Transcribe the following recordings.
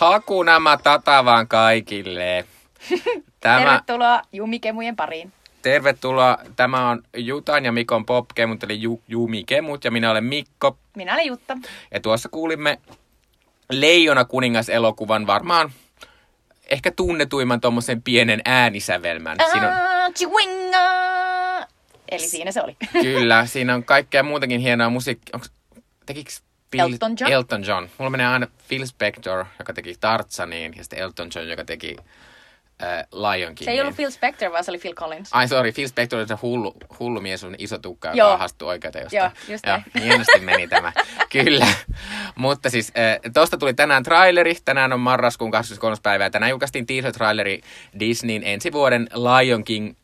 Hakuna Matata vaan kaikille. Tämä... Tervetuloa Jumikemujen pariin. Tervetuloa. Tämä on Jutan ja Mikon popkemut, eli Ju, Jumikemut, ja minä olen Mikko. Minä olen Jutta. Ja tuossa kuulimme Leijona kuningas-elokuvan varmaan ehkä tunnetuimman tuommoisen pienen äänisävelmän. Siinä on... Eli siinä se oli. Kyllä, siinä on kaikkea muutakin hienoa musiikkia. Tekiks Phil, Elton John? Elton John. Mulla menee aina Phil Spector, joka teki Tarzaniin, ja sitten Elton John, joka teki äh, Lion King. Se ei ollut Phil Spector, vaan se oli Phil Collins. Ai sorry, Phil Spector oli se hullu, hullu mies, on iso tukka, joka Joo. hastui oikeuteen jostain. Joo, just Joo, hienosti meni tämä. Kyllä. Mutta siis äh, tosta tuli tänään traileri. Tänään on marraskuun 23. päivä ja tänään julkaistiin teaser-traileri Disneyn ensi vuoden Lion King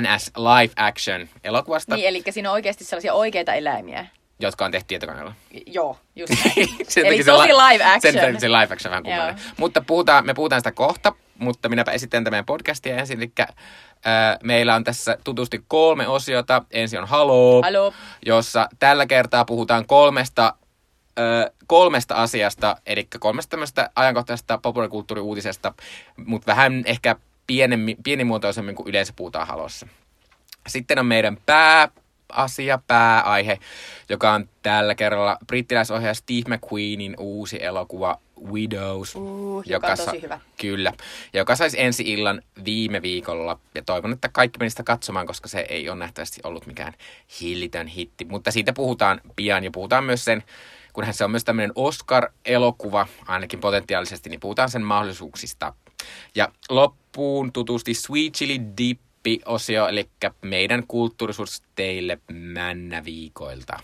NS Live Action elokuvasta. Niin, eli siinä on oikeasti sellaisia oikeita eläimiä. Jotka on tehty tietokoneella. Joo, just näin. Eli tosi la- live action. Sen se live action vähän kummallinen. Mutta puhutaan, me puhutaan sitä kohta, mutta minäpä esittelen tämän podcastia ensin. Eli äh, meillä on tässä tutusti kolme osiota. Ensin on Halo, Halo. jossa tällä kertaa puhutaan kolmesta ö, kolmesta asiasta, eli kolmesta tämmöistä ajankohtaisesta populaarikulttuuriuutisesta, mutta vähän ehkä pienemmi, pienimuotoisemmin kuin yleensä puhutaan halossa. Sitten on meidän pääasia, pääaihe, joka on tällä kerralla brittiläisohjaaja Steve McQueenin uusi elokuva Widows. Uh, joka, joka on tosi hyvä. Kyllä, joka saisi ensi illan viime viikolla. Ja toivon, että kaikki menistä katsomaan, koska se ei ole nähtävästi ollut mikään hillitön hitti. Mutta siitä puhutaan pian ja puhutaan myös sen, kunhan se on myös tämmöinen Oscar-elokuva, ainakin potentiaalisesti, niin puhutaan sen mahdollisuuksista. Ja loppuun tutusti Sweet Chili Dippi-osio, eli meidän kulttuurisuus teille männäviikoilta.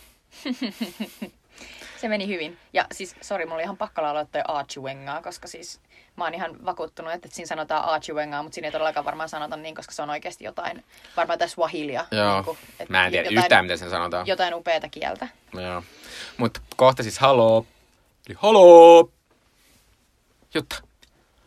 se meni hyvin. Ja siis, sori, mulla oli ihan pakko laulaa toi Archiwengaa, koska siis mä oon ihan vakuuttunut, että siinä sanotaan Archiwengaa, mutta siinä ei todellakaan varmaan sanota niin, koska se on oikeasti jotain, varmaan tässä Swahilia. Joo, niin kuin, että mä en tiedä jotain, yhtään, miten sen sanotaan. Jotain upeata kieltä. Joo, mutta kohta siis haloo. Eli haloo! Jutta.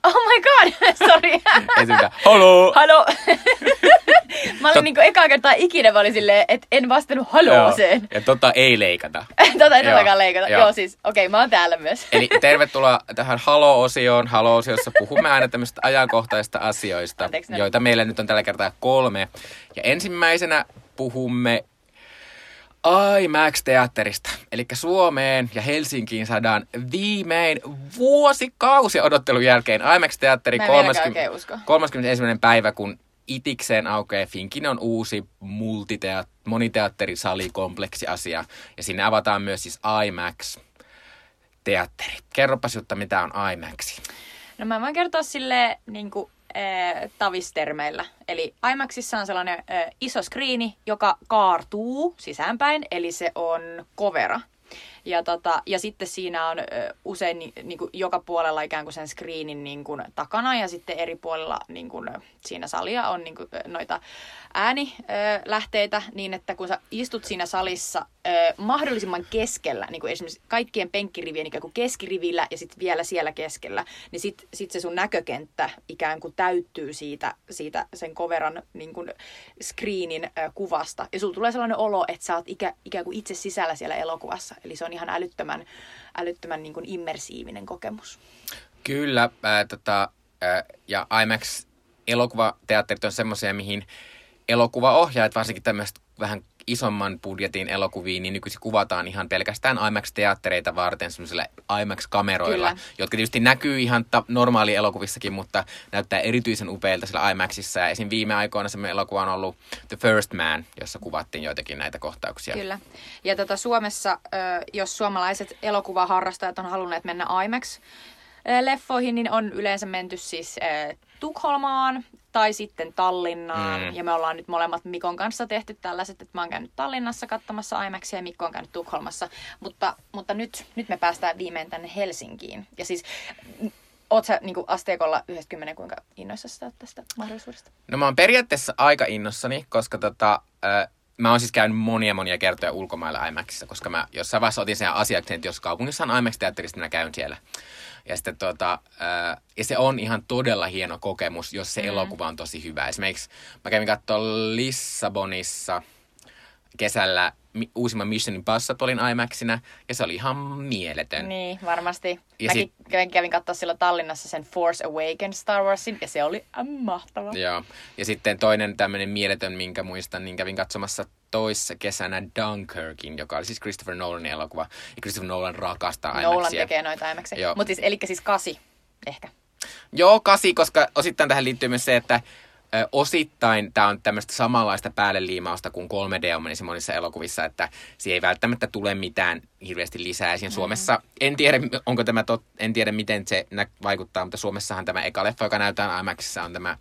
Oh my god, sorry. Ei sitä, haloo! Halo. mä olin Tot... niinku ekaa kertaa ikinä, mä olin silleen, että en vastannut halooseen. Ja tota ei leikata. tota ei todellakaan leikata. Joo, Joo siis, okei, okay, mä oon täällä myös. Eli tervetuloa tähän halo-osioon. Halo-osiossa puhumme aina tämmöistä ajankohtaisista asioista, Anteeksi, joita meillä nyt on tällä kertaa kolme. Ja ensimmäisenä puhumme IMAX-teatterista. Eli Suomeen ja Helsinkiin saadaan viimein vuosikausi odottelun jälkeen IMAX-teatteri 30, 31. päivä, kun itikseen aukeaa Finkin uusi multiteat- moniteatterisali-kompleksiasia. Ja sinne avataan myös siis IMAX teatteri. Kerropas Jutta, mitä on IMAX? No mä voin kertoa sille niin kuin, äh, tavistermeillä. Eli IMAXissa on sellainen äh, iso skriini, joka kaartuu sisäänpäin, eli se on kovera. Ja, tota, ja sitten siinä on ö, usein niin kuin joka puolella ikään kuin sen screenin niin kuin, takana ja sitten eri puolella niin kuin, siinä salia on niin kuin, noita äänilähteitä niin, että kun sä istut siinä salissa mahdollisimman keskellä, niin kuin esimerkiksi kaikkien penkkirivien ikään kuin keskirivillä ja sitten vielä siellä keskellä, niin sitten sit se sun näkökenttä ikään kuin täyttyy siitä, siitä sen koveran niin kuin screenin kuvasta. Ja sulla tulee sellainen olo, että sä oot ikä, ikään kuin itse sisällä siellä elokuvassa. Eli se on ihan älyttömän, älyttömän niin kuin immersiivinen kokemus. Kyllä, äh, tota, äh, ja IMAX elokuvateatterit on semmoisia, mihin elokuvaohjaajat, varsinkin tämmöiset vähän isomman budjetin elokuviin, niin nykyisin kuvataan ihan pelkästään IMAX-teattereita varten semmoisilla IMAX-kameroilla, Kyllä. jotka tietysti näkyy ihan ta- normaali elokuvissakin, mutta näyttää erityisen upeilta sillä IMAXissa. Ja esim. viime aikoina semmoinen elokuva on ollut The First Man, jossa kuvattiin joitakin näitä kohtauksia. Kyllä. Ja tota Suomessa, jos suomalaiset elokuvaharrastajat on halunneet mennä IMAX, leffoihin, niin on yleensä menty siis Tukholmaan tai sitten Tallinnaan. Mm. Ja me ollaan nyt molemmat Mikon kanssa tehty tällaiset, että mä oon käynyt Tallinnassa katsomassa IMAXia ja Mikko on käynyt Tukholmassa. Mutta, mutta nyt, nyt me päästään viimein tänne Helsinkiin. Ja siis Oot sä niin asteikolla 90, kuinka innoissa sä tästä mahdollisuudesta? No mä oon periaatteessa aika innossani, koska tota, äh, mä oon siis käynyt monia monia kertoja ulkomailla IMAXissa, koska mä jossain vaiheessa otin sen asiakseen, että jos kaupungissa on IMAX-teatterista, niin mä käyn siellä. Ja, sitten tota, ää, ja se on ihan todella hieno kokemus, jos se mm. elokuva on tosi hyvä. Esimerkiksi mä kävin katsoa Lissabonissa kesällä mi- uusimman Mission Impossiblin IMAXina, ja se oli ihan mieletön. Niin, varmasti. Ja Mäkin sit- kävin, kävin katsoa silloin Tallinnassa sen Force Awakens Star Warsin, ja se oli aivan mahtava. Joo. Ja sitten toinen tämmöinen mieletön, minkä muistan, niin kävin katsomassa toissa kesänä Dunkirkin, joka oli siis Christopher Nolanin elokuva. Ja Christopher Nolan rakastaa Nolan IMAXia. tekee noita IMAXia. Mutta siis, eli siis kasi, ehkä. Joo, kasi, koska osittain tähän liittyy myös se, että ö, osittain tämä on tämmöistä samanlaista päälle liimausta kuin 3D on monissa monissa elokuvissa, että siihen ei välttämättä tule mitään hirveästi lisää. Siinä Suomessa, en tiedä, onko tämä tot, en tiedä miten se nä- vaikuttaa, mutta Suomessahan tämä eka leffa, joka näytetään IMAXissa, on tämä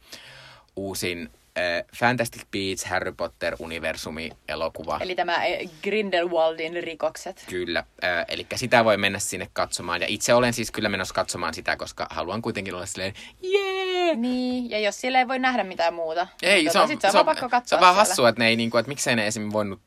uusin ö, Fantastic Beasts Harry Potter-universumi elokuva. Eli tämä eh, Grindelwaldin rikokset. Kyllä, äh, eli sitä voi mennä sinne katsomaan. Ja itse olen siis kyllä menossa katsomaan sitä, koska haluan kuitenkin olla silleen, jee! Niin, ja jos siellä ei voi nähdä mitään muuta. Ei, niin se on, sit se on, se on, vaan pakko katsoa se on vähän hassua, että ne ei, niinku, että miksei ne esim. voinut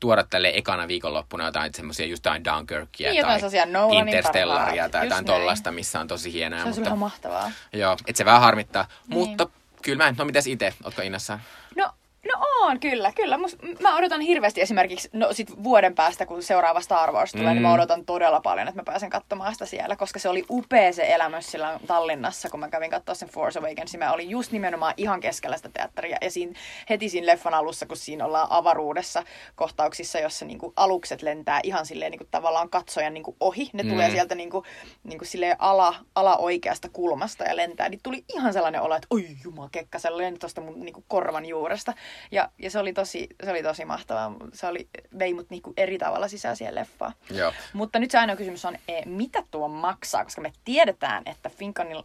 tuoda tälle ekana viikonloppuna jotain semmoisia just jotain Dunkirkia Niin, jotain tai Nolanin Interstellaria tai jotain tollasta, missä on tosi hienoa. Se olisi mutta, ihan mahtavaa. joo, että se vähän harmittaa. Niin. Mutta kyllä mä, no mitäs itse, ootko innossaan? No, no on, kyllä, kyllä. Mus, mä odotan hirveästi esimerkiksi, no sit vuoden päästä, kun seuraava Star Wars tulee, mm. niin mä Mm. odotan todella paljon, että mä pääsen katsomaan sitä siellä, koska se oli upea se elämys sillä Tallinnassa, kun mä kävin katsoa sen Force Awakensin. Mä olin just nimenomaan ihan keskellä sitä teatteria, ja siinä, heti siinä leffan alussa, kun siinä ollaan avaruudessa kohtauksissa, jossa niinku alukset lentää ihan silleen niinku tavallaan katsojan niinku ohi. Ne mm. tulee sieltä niinku, niinku silleen ala, ala oikeasta kulmasta ja lentää, niin tuli ihan sellainen olo, että oi jumakekka, se lensi tuosta mun niinku korvan juuresta. Ja, ja se, oli tosi, se oli tosi mahtavaa. Se oli, vei mut niinku eri tavalla sisään siihen leffaan. Joo. Mutta nyt se ainoa kysymys on, e, mitä tuo maksaa, koska me tiedetään, että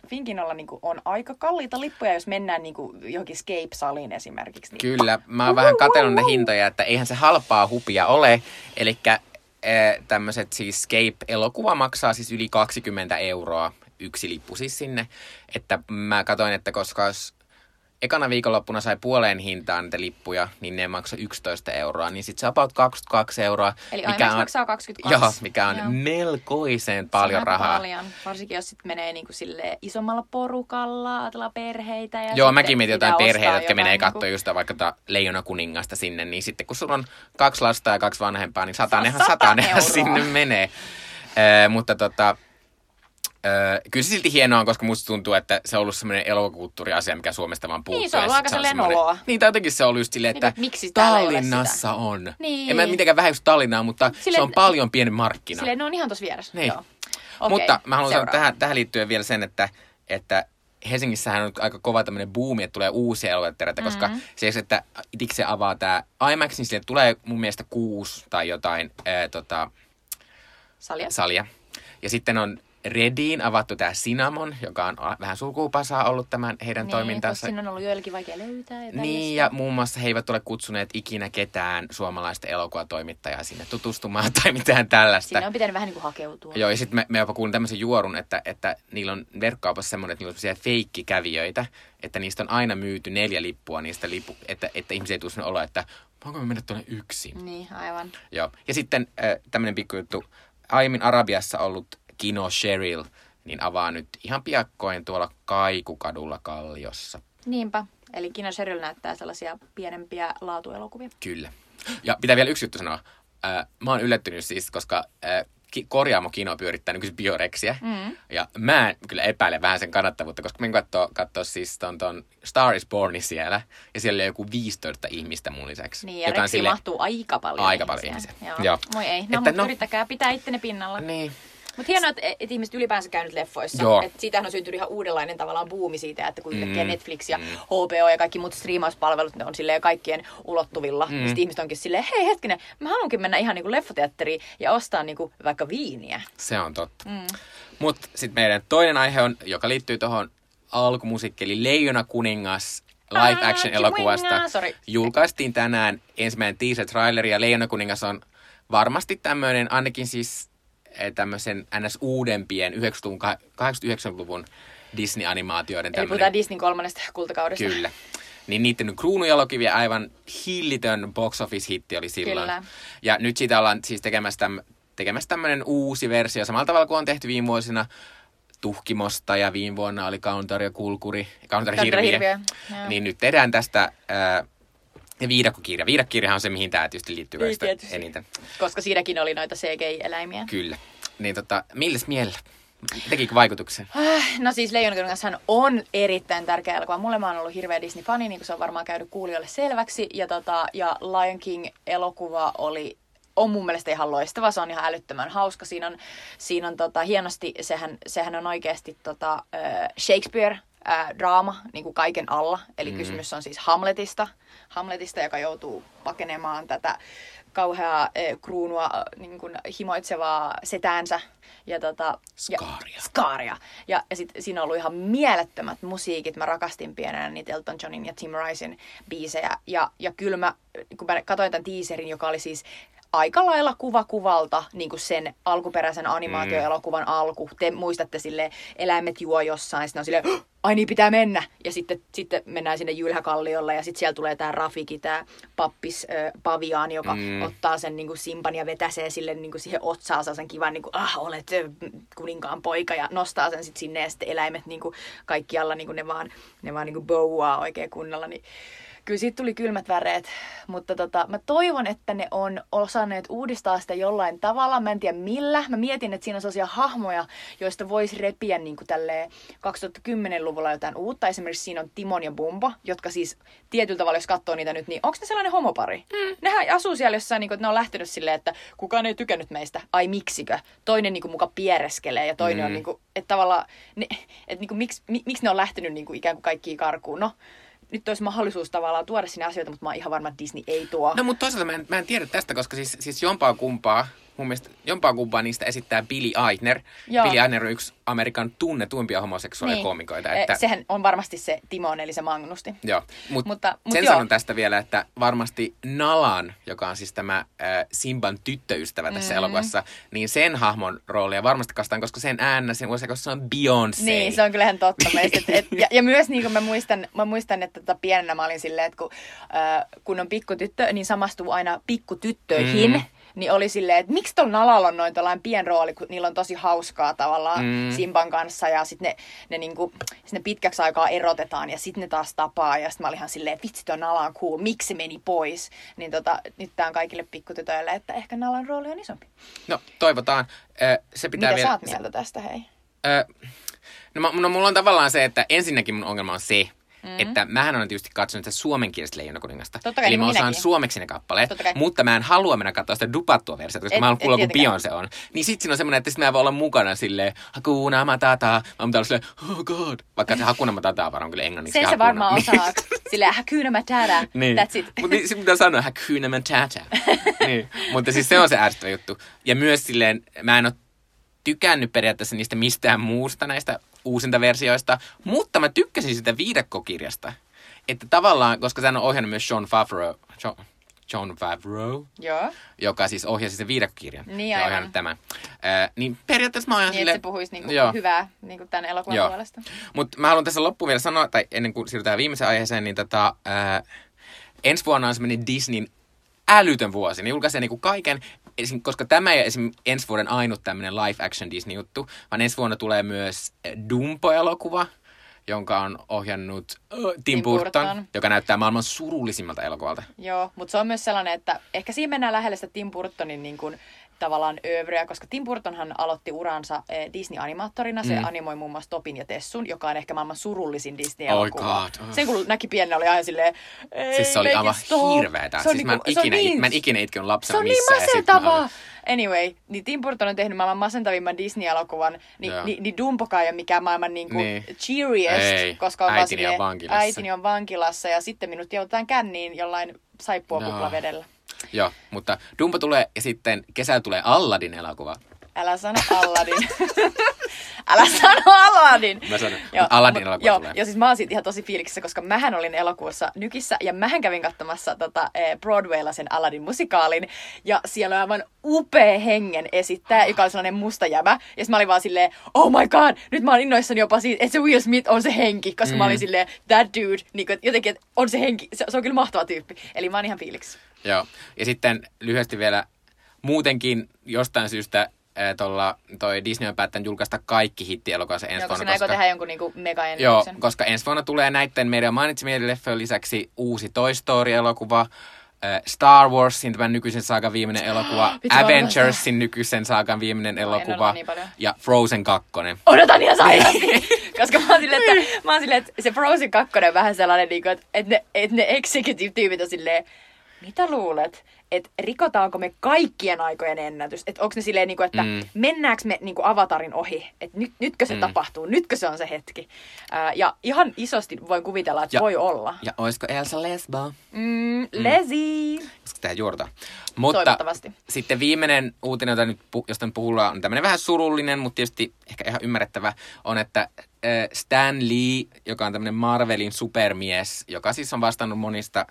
Finkinolla niinku on aika kalliita lippuja, jos mennään niinku johonkin Scape-saliin esimerkiksi. Niin Kyllä, mä oon vähän katsellut ne hintoja, että eihän se halpaa hupia ole. Eli tämmöiset siis Scape-elokuva maksaa siis yli 20 euroa yksi lippu siis sinne. Että mä katsoin, että koska ekana viikonloppuna sai puoleen hintaan niitä lippuja, niin ne maksoi 11 euroa, niin sit se about 22 euroa. Eli IMAX maksaa 22. Joo, mikä on Joo. melkoisen Se paljon on rahaa. Paljon. Varsinkin jos sit menee niinku sille isommalla porukalla, ajatellaan perheitä. Ja Joo, sitten mäkin mietin jotain perheitä, jotka menee niinku- katsoa just vaikka tota Leijona kuningasta sinne, niin sitten kun sulla on kaksi lasta ja kaksi vanhempaa, niin satanenhan Sata satanenhan euroa. sinne menee. Ö, mutta tota, ö, kyllä se silti hienoa on, koska musta tuntuu, että se on ollut semmoinen elokuvakulttuuriasia, mikä Suomesta vaan puuttuu. Niin, se on ollut aika silleen semmoinen- noloa. Niin, tai jotenkin se on ollut just silleen, Niin, että että miksi Tallinnassa on. Niin. En mä mitenkään vähäksi Tallinnaa, mutta se Silleen- on paljon pieni markkina. Silleen ne on ihan tossa vieressä. Niin. Joo. Okei, Mutta mä haluan sanoa tähän, tähän liittyen vielä sen, että, että Helsingissähän on aika kova tämmöinen buumi, että tulee uusia elokuvateattereita, mm-hmm. koska se, että itse avaa tämä IMAX, niin sille tulee mun mielestä kuusi tai jotain ää, tota, Salja. salia. Ja sitten on Rediin avattu tämä Cinnamon, joka on vähän sulkuupasaa ollut tämän heidän Niin, toimintansa. Sinne on ollut joillekin vaikea löytää. Ja Niin, ja muun muassa he eivät ole kutsuneet ikinä ketään suomalaista elokuvatoimittajaa sinne tutustumaan tai mitään tällaista. Sinne on pitänyt vähän niin kuin hakeutua. Joo, ja sitten me, me jopa kuulin tämmöisen juorun, että, että niillä on verkkaupassa semmoinen, että niillä on semmoisia feikkikävijöitä, että niistä on aina myyty neljä lippua niistä lippu, että, että ihmiset ei tule sinne oloa, että voinko me mennä tuonne yksin. Niin, aivan. Joo, ja sitten äh, tämmöinen pikkujuttu, aiemmin Arabiassa ollut Kino Cheryl, niin avaa nyt ihan piakkoin tuolla Kaikukadulla Kalliossa. Niinpä. Eli Kino Cheryl näyttää sellaisia pienempiä laatuelokuvia. Kyllä. Ja pitää vielä yksi juttu sanoa. Äh, mä oon yllättynyt siis, koska äh, ki- Korjaamo Kino pyörittää nykyisin bioreksiä. Mm. Ja mä en kyllä epäile vähän sen kannattavuutta, koska mä katsoo, katsoo siis ton, ton Star is Born siellä. Ja siellä oli joku 15 ihmistä mun lisäksi. Niin, ja Reksiin mahtuu aika paljon Aika paljon ihmisiä. Joo. Joo. Moi ei. No, Että mutta no- yrittäkää pitää ittenne pinnalla. Niin. Mutta hienoa, että, että ihmiset ylipäänsä käynyt leffoissa. Joo. Et siitähän on syntynyt ihan uudenlainen tavallaan buumi siitä, että kun yhtäkkiä Mm, Netflix ja mm. HBO ja kaikki muut striimauspalvelut, ne on silleen kaikkien ulottuvilla. Mm. Sitten ihmiset onkin silleen, hei hetkinen, mä haluankin mennä ihan niinku leffoteatteriin ja ostaa niinku vaikka viiniä. Se on totta. Mm. Mutta sitten meidän toinen aihe on, joka liittyy tuohon alkumusiikki, eli Leijona kuningas live Ah, action elokuvasta. Julkaistiin tänään ensimmäinen teaser traileri ja Leijona kuningas on varmasti tämmöinen, ainakin siis tämmöisen ns. uudempien 90-luvun, 89-luvun Disney-animaatioiden Eli puhutaan Disney kolmannesta kultakaudesta. Kyllä. Niin niiden kruunujalokiviä aivan hillitön box office-hitti oli silloin. Kyllä. Ja nyt siitä ollaan siis tekemässä, täm, tekemässä tämmöinen uusi versio, samalla tavalla kuin on tehty viime vuosina Tuhkimosta ja viime vuonna oli Kauntar ja Kulkuri, Kauntar ja Kauntar ja Hirviö. Hirviö. Niin nyt tehdään tästä ää, Ja viidakkokirja. Viidakkokirjahan on se, mihin tämä tietysti liittyy Niin, tietysti. eniten. Koska siinäkin oli noita CGI-eläimiä. Kyllä. Niin tota, milles mielellä? Tekikö vaikutuksen? Äh, No siis Leijonkuningashan on erittäin tärkeä elokuva. Mulle mä oon ollut hirveä Disney-fani, niin kuin se on varmaan käynyt kuulijoille selväksi. Ja, tota, ja Lion King-elokuva oli on mun mielestä ihan loistava, se on ihan älyttömän hauska. Siinä on, siinä on tota, hienosti, sehän, sehän on oikeasti tota, äh, Shakespeare, äh, niin kuin kaiken alla. Eli mm. kysymys on siis Hamletista, Hamletista, joka joutuu pakenemaan tätä kauheaa äh, kruunua äh, niin kuin himoitsevaa setäänsä. Ja tota, Skaaria. Ja, Skaaria. Ja, ja sit siinä on ollut ihan mielettömät musiikit. Mä rakastin pienenä niitä Elton Johnin ja Tim Ricein biisejä. Ja, ja kyllä mä, kun mä katsoin tämän teaserin, joka oli siis aika lailla kuva kuvalta niin kuin sen alkuperäisen animaatioelokuvan alku. Te muistatte sille eläimet juo jossain, sitten on silleen, "Hah, ai niin pitää mennä. Ja sitten, sitten mennään sinne Jylhäkalliolle ja sitten siellä tulee tämä Rafiki, tämä pappis äh, Paviaan, joka Mm. mm. ottaa sen niin kuin simpan ja vetäsee sille niin kuin siihen otsaansa sen kivan, niin kuin, ah olet kuninkaan poika ja nostaa sen sitten sinne ja sitten eläimet niin kuin kaikkialla niin kuin ne vaan, ne vaan niin kuin bouaa oikein kunnolla. Niin kyllä siitä tuli kylmät väreet, mutta tota, mä toivon, että ne on osanneet uudistaa sitä jollain tavalla. Mä en tiedä millä. Mä mietin, että siinä on sellaisia hahmoja, joista voisi repiä niin kuin tälleen 2010-luvulla jotain uutta. Esimerkiksi siinä on Timon ja Bumbo, jotka siis tietyllä tavalla, jos katsoo niitä nyt, niin onko ne sellainen homopari? Mm. Nehän asuu siellä jossain, niin kuin, että ne on lähtenyt silleen, että kukaan ei tykännyt meistä. Ai miksikö? Toinen niin kuin, muka piereskelee ja toinen mm. on Mm. niin kuin, että tavallaan, ne, että niin kuin, miksi, mi, miksi ne on lähtenyt niin kuin, ikään kuin kaikkiin karkuun? No, nyt olisi mahdollisuus tavallaan tuoda sinne asioita, mutta mä oon ihan varma, että Disney ei tuo. No mutta toisaalta mä en, mä en tiedä tästä, koska siis, siis jompaa kumpaa, mun mielestä jompaa kumpaa niistä esittää Billy Eichner. Joo. Billy Eichner on yksi Amerikan tunnetuimpia homoseksuaalikoomikoita. Eh, Että, Sehän on varmasti se Timon, eli se Magnusti. Joo, mut Mutta- mut sen joo. sanon tästä vielä, että varmasti Nalan, joka on siis tämä äh, Simban tyttöystävä tässä Mhm. mm. elokuvassa, niin sen hahmon roolia varmasti kastaan, koska sen äänä, sen se on Beyoncé. Niin, se on kyllähän totta meistä. Et, et, ja, ja myös niin kuin mä muistan, mä muistan, että tota pienenä mä olin silleen, että kun, äh, kun on pikkutyttö, niin samastuu aina pikkutyttöihin. Mm. Niin oli silleen, että miksi tuolla Nalalla on noin tällainen pienrooli, kun niillä on tosi hauskaa tavallaan Mm. Simban kanssa. Ja sitten ne, ne, niinku, sit ne pitkäksi aikaa erotetaan ja sitten ne taas tapaa. Ja sitten mä olin ihan silleen, että vitsi tuo Nala on cool, miksi se meni pois. Niin tota, nyt tää on kaikille pikkutytöille, että ehkä Nalan rooli on isompi. No, toivotaan. Äh, se pitää Mitä vielä... sä oot mieltä tästä, hei? Ö, no, no mulla on tavallaan se, että ensinnäkin mun ongelma on se, mm-hmm. että mähän olen tietysti katsonut sitä suomenkielistä Leijonakuningasta. Totta kai, Eli mä niin osaan minäkin. suomeksi ne kappaleet, mutta mä en halua mennä katsoa sitä dupattua versiota, koska Et- mä haluan kuulla, kun tietenkään. Beyoncé on. Niin sit siinä on semmoinen, että sit mä en voi olla mukana silleen, Hakuna Matata. Mä pitää olla silleen, oh god. Vaikka se Hakuna Matata on varmaan kyllä englanniksi. Sen se Hakuna. varmaan Niin. osaa. Silleen Hakuna Matata. Niin. That's it. Mutta niin, sit pitää sanoa Hakuna Matata. niin. Mutta siis se on se ärsyttävä juttu. Ja myös silleen, mä en ole tykännyt periaatteessa niistä mistään muusta näistä uusinta versioista, mutta mä tykkäsin sitä viidakkokirjasta. Että tavallaan, koska sen on ohjannut myös Sean Favreau, John, John Favreau, Joo. joka siis ohjasi sen viidakkokirjan. Niin, ja aivan. ohjannut tämän. Äh, niin periaatteessa mä oon Niin, että se puhuisi niinku Joo. hyvää niinku tämän elokuvan Joo. puolesta. Mutta mä haluan tässä loppuun vielä sanoa, tai ennen kuin siirrytään viimeiseen aiheeseen, niin tota, ää, ensi vuonna on semmoinen Disneyn älytön vuosi. Ne julkaisee niinku kaiken, esim, koska tämä ei ole esim. ensi vuoden ainut tämmöinen live action Disney-juttu, vaan ensi vuonna tulee myös äh, Dumbo-elokuva, jonka on ohjannut äh, Tim, Tim Burton, Burton. joka näyttää maailman surullisimmalta elokuvalta. Joo, mutta se on myös sellainen, että ehkä siinä mennään lähelle sitä Tim Burtonin niin kuin, tavallaan öövryä, koska Tim Burtonhan aloitti uransa eh, Disney-animaattorina. Se Mm. animoi muun muassa Topin ja Tessun, joka on ehkä maailman surullisin Oh Disney-elokuva. Oh. Sen kun näki pienenä, oli aivan silleen, Siis se oli aivan stop. hirveetä. Se on Siis mä en, niinku- se ikinä, niin- mä en ikinä itkenyt Se lapsena on niin missään. mä masentavaa. Anyway, niin Tim Burton on tehnyt maailman masentavimman Disney-elokuvan, niin, Joo. niin, niin Dumbokaan ei ole mikään maailman niin kuin Niin. cheeriest, Ei, koska on äitini on vankilassa. äitini on vankilassa ja sitten minut joudutaan känniin jollain saippua Joo. kuplavedellä. Joo, mutta Dumbo tulee ja sitten kesällä tulee Alladin elokuva. Älä sano Aladdin. Älä sano Aladdin. Mä sanon, mut Aladdin elokuva joo, tulee. Ja siis mä oon siitä ihan tosi fiiliksissä, koska mähän olin elokuussa Nykissä ja mähän kävin katsomassa tota, eh, Broadwaylla sen Aladdin musikaalin. Ja siellä on aivan upea hengen esittäjä, joka oli sellainen musta jäbä. Ja sit mä olin vaan silleen, oh my god, nyt mä oon innoissani jopa siitä, että se Will Smith on se henki. Koska mm. mä olin silleen, that dude, niin kuin, jotenkin, että on se henki. Se, se on kyllä mahtava tyyppi. Eli mä oon ihan fiiliksissä. Joo. Ja sitten lyhyesti vielä muutenkin jostain syystä tolla, toi Disney on päättänyt julkaista kaikki hittielokuvansa ensi Joo, koska vuonna. näin tehdä jonkun niinku Joo, mega-ennätyksen. koska ensi vuonna tulee näiden meidän mainitsemien leffojen lisäksi uusi Toy Story-elokuva, Star Warsin tämän nykyisen saakan viimeinen elokuva, odotan Avengersin nykyisen saakan viimeinen en elokuva niin paljon. ja Frozen 2. Odotan ihan sairaasti! Koska mä oon silleen, että, mä oon silleen, että se Frozen 2 on vähän sellainen, niin kuin, että, että ne, että ne executive-tyypit on silleen, mitä luulet? Että rikotaanko me kaikkien aikojen ennätys? Että onko ne silleen, niin kuin, että Mm. mm. mennäänkö me niin kuin avatarin ohi? Että nyt, nytkö se Mm. mm. tapahtuu? Nytkö se on se hetki? Ää, ja ihan isosti voin kuvitella, että Ja- voi olla. Ja olisiko Elsa lesbo? Mm, lesi! Koska tehdään juurta. Mutta Toivottavasti. sitten viimeinen uutinen, jota nyt, josta nyt puhutaan, on tämmöinen vähän surullinen, mutta tietysti ehkä ihan ymmärrettävä, on, että Stan Lee, joka on tämmöinen Marvelin supermies, joka siis on vastannut monista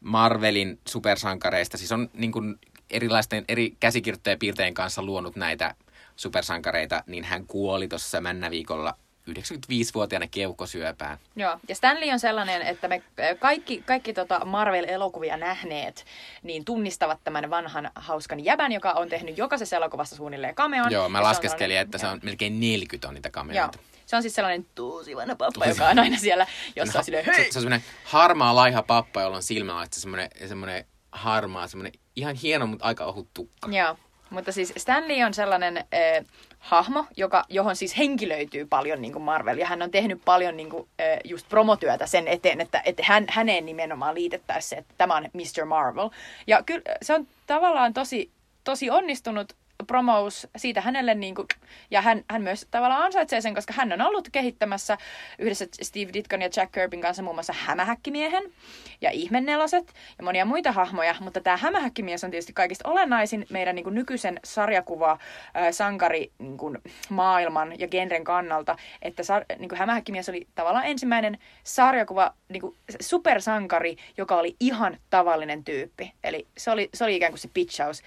Marvelin supersankareista, siis on niin kuin erilaisten eri käsikirjoittajien piirteiden kanssa luonut näitä supersankareita, niin hän kuoli tuossa männäviikolla 95-vuotiaana keuhkosyöpään. Joo, ja Stanley on sellainen, että me kaikki, kaikki tota Marvel-elokuvia nähneet, niin tunnistavat tämän vanhan hauskan jäbän, joka on tehnyt jokaisessa elokuvassa suunnilleen cameon. Joo, mä on laskeskelin, että se joo. on melkein 40 on niitä Joo, kameroita. Se on siis sellainen tosi vanha pappa, joka on aina siellä jossain silleen, se, hei! se on semmoinen harmaa laiha pappa, jolla on silmällä semmoinen, semmoinen harmaa, semmoinen ihan hieno, mutta aika ohut tukka. Joo, mutta siis Stanley on sellainen äh, hahmo, joka, johon siis henkilöityy paljon niin kuin Marvel, ja hän on tehnyt paljon niin kuin, äh, just promotyötä sen eteen, että, että hän, häneen nimenomaan liitettäisiin se, että tämä on Mr. Marvel. Ja kyllä se on tavallaan tosi, tosi onnistunut promous siitä hänelle, niin kuin, ja hän, hän myös tavallaan ansaitsee sen, koska hän on ollut kehittämässä yhdessä Steve Ditkon ja Jack Kirbyn kanssa muun muassa Hämähäkkimiehen ja Ihmenneloset ja monia muita hahmoja, mutta tämä Hämähäkkimies on tietysti kaikista olennaisin meidän niin kuin nykyisen sarjakuva sankari niin kuin, maailman ja genren kannalta, että sar, niin kuin Hämähäkkimies oli tavallaan ensimmäinen sarjakuva niin kuin supersankari, joka oli ihan tavallinen tyyppi. Eli se oli, se oli ikään kuin se pitchaus.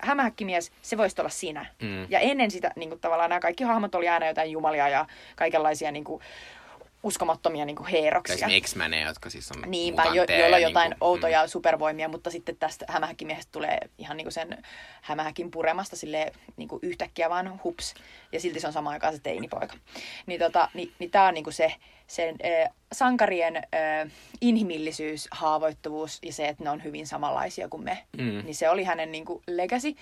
Hämähäkkimies, se voisi olla sinä. Mm. Ja ennen sitä niin kuin, tavallaan nämä kaikki hahmot oli aina jotain jumalia ja kaikenlaisia niin kuin, uskomattomia niin kuin, Tai heeroksia. esimerkiksi X-Meneja, jotka siis on Niinpä, jo, joilla on ja jotain niinku, outoja mm. supervoimia, mutta sitten tästä hämähäkkimiehestä tulee ihan niinku sen hämähäkin puremasta sille niinku yhtäkkiä vaan hups. Ja silti se on samaan aikaan se teinipoika. Niin, tota, niin, niin tämä on niinku se sen äh, sankarien äh, inhimillisyys, haavoittuvuus ja se, että ne on hyvin samanlaisia kuin me. Mm. Niin se oli hänen niinku legacy.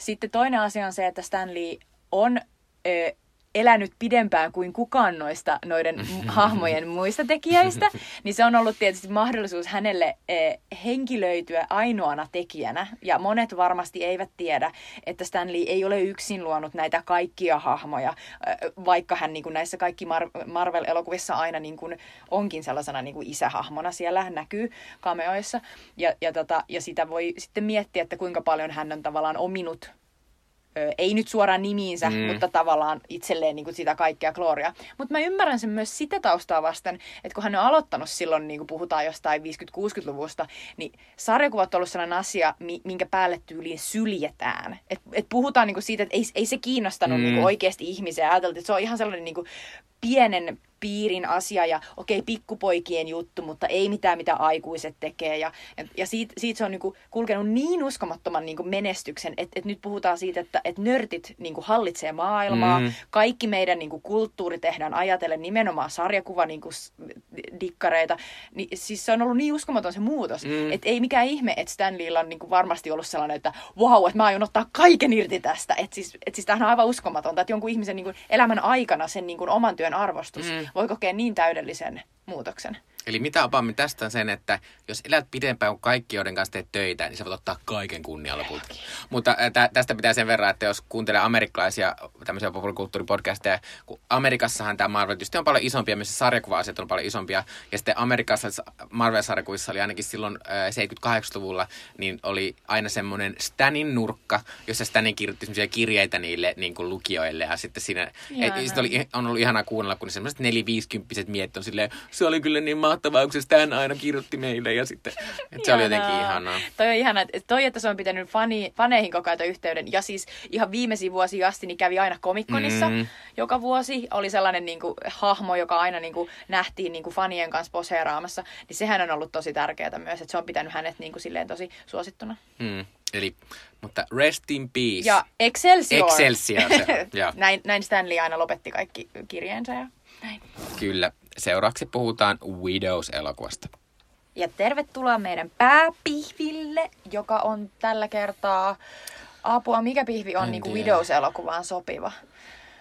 Sitten toinen asia on se, että Stanley on ö, elänyt pidempään kuin kukaan noista noiden hahmojen muista tekijöistä, niin se on ollut tietysti mahdollisuus hänelle eh, henkilöityä ainoana tekijänä. Ja monet varmasti eivät tiedä, että Stanley ei ole yksin luonut näitä kaikkia hahmoja, eh, vaikka hän niin kuin näissä kaikki Mar- Marvel-elokuvissa aina niin kuin onkin sellaisena niin kuin isähahmona siellä hän näkyy cameoissa. Ja, ja, tota, ja sitä voi sitten miettiä, että kuinka paljon hän on tavallaan ominut Ö, ei nyt suoraan nimiinsä, Mm. mutta tavallaan itselleen niin kuin sitä kaikkea gloriaa. Mutta mä ymmärrän sen myös sitä taustaa vasten, että kun hän on aloittanut silloin, niin kuin puhutaan jostain 50-60-luvusta, niin sarjakuvat on ollut sellainen asia, mi- minkä päälle tyyliin syljetään. Et, et puhutaan niin kuin siitä, että ei, ei se kiinnostanut mm. niin kuin oikeasti ihmisiä. Ajateltiin, että se on ihan sellainen niin kuin pienen piirin asia ja okei, pikkupoikien juttu, mutta ei mitään, mitä aikuiset tekee. Ja, ja siitä, siitä se on niinku kulkenut niin uskomattoman niinku menestyksen, että et nyt puhutaan siitä, että et nörtit niinku hallitsee maailmaa. Mm. Kaikki meidän niinku kulttuuri tehdään ajatellen nimenomaan sarjakuva niinku dikkareita. Ni, siis se on ollut niin uskomaton se muutos, mm. että ei mikään ihme, että Stanleylla on niinku varmasti ollut sellainen, että wow, että mä aion ottaa kaiken irti tästä. Että siis, et siis tämähän on aivan uskomatonta, että jonkun ihmisen niinku elämän aikana sen niinku oman työn arvostus Mm. voi kokea niin täydellisen muutoksen. Eli mitä opaamme tästä on sen, että jos elät pidempään kuin kaikki, joiden kanssa teet töitä, niin sä voit ottaa kaiken kunnian lopulta. Mutta tä, tästä pitää sen verran, että jos kuuntelee amerikkalaisia tämmöisiä populaarikulttuuripodcasteja, kun Amerikassahan tämä Marvel tietysti on paljon isompia, missä sarjakuva-asiat on paljon isompia, ja sitten Amerikassa Marvel-sarjakuvissa oli ainakin silloin ä, 78-luvulla, niin oli aina semmoinen Stanin nurkka, jossa Stanin kirjoitti semmoisia kirjeitä niille niin kuin lukijoille, ja sitten siinä, et, sit oli, on ollut ihanaa kuunnella, kun semmoiset neliviisikymppiset miettii on silleen, se oli kyllä niin mahtavaa, kun se Stan aina kirjoitti meille, ja sitten, että se oli jotenkin ihanaa. Toi on ihana, että toi, että se on pitänyt fani, faneihin koko ajan yhteyden. Ja siis ihan viimeisiin vuosiin asti niin kävi aina komikkonissa Mm. joka vuosi. Oli sellainen niin kuin, hahmo, joka aina niin kuin, nähtiin niin kuin, fanien kanssa poseeraamassa. Niin sehän on ollut tosi tärkeää myös, että se on pitänyt hänet niin kuin, silleen tosi suosittuna. Mm. Eli, mutta rest in peace. Ja Excelsior. Excelsior, se näin, näin Stanley aina lopetti kaikki kirjeensä ja näin. Kyllä. Seuraavaksi puhutaan Widows-elokuvasta. Ja tervetuloa meidän pääpihville, joka on tällä kertaa... Apua, mikä pihvi on En niin kuin tiedä. Widows-elokuvaan sopiva?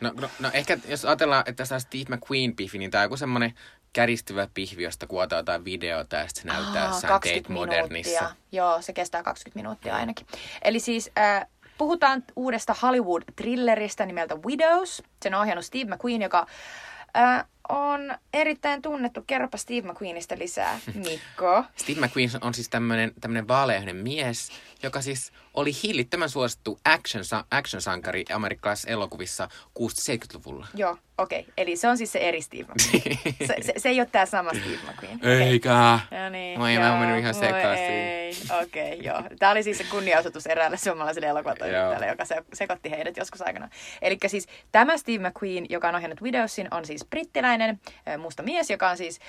No, no, no ehkä jos ajatellaan, että tässä on Steve McQueen-pihvi, niin tämä on joku semmoinen käristyvä pihvi, josta kuvataan jotain videota ja sitten se näyttää jossain Tate Modernissa. Joo, se kestää 20 minuuttia ainakin. Eli siis äh, puhutaan uudesta Hollywood-thrilleristä nimeltä Widows. Sen on ohjannut Steve McQueen, joka äh, on erittäin tunnettu. Kerropa Steve McQueenista lisää, Mikko. Steve McQueen on siis tämmöinen tämmönen vaaleainen mies, joka siis oli hillittömän suosittu action, action-sankari amerikkalaisissa elokuvissa 60-70-luvulla. Joo, okei. Okay. Eli se on siis se eri Steve McQueen. Se, se, se ei ole tämä sama Steve McQueen. Okei. Eikä. No niin, Moi, mä oon mennyt ihan voi sekaisin. ei. Okei, okay, joo. Tämä oli siis se kunnianosoitus eräälle suomalaiselle elokuvatoimittajalle, joka se, sekoitti heidät joskus aikana. Eli siis tämä Steve McQueen, joka on ohjannut Widowsin, on siis brittiläinen musta mies, joka on siis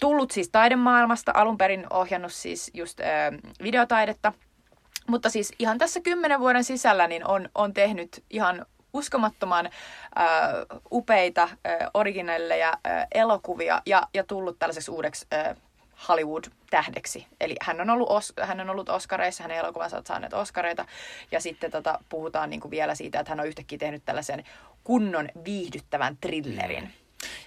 tullut siis taidemaailmasta, alun perin ohjannut siis just äh, videotaidetta. Mutta siis ihan tässä kymmenen vuoden sisällä niin on, on tehnyt ihan uskomattoman äh, upeita äh, originelleja äh, elokuvia ja, ja tullut tällaiseksi uudeksi äh, Hollywood-tähdeksi. Eli hän on ollut, os, hän on ollut Oscareissa, hänen elokuvansa ovat saaneet Oscareita. Ja sitten tota, puhutaan niinku vielä siitä, että hän on yhtäkkiä tehnyt tällaisen kunnon viihdyttävän thrillerin.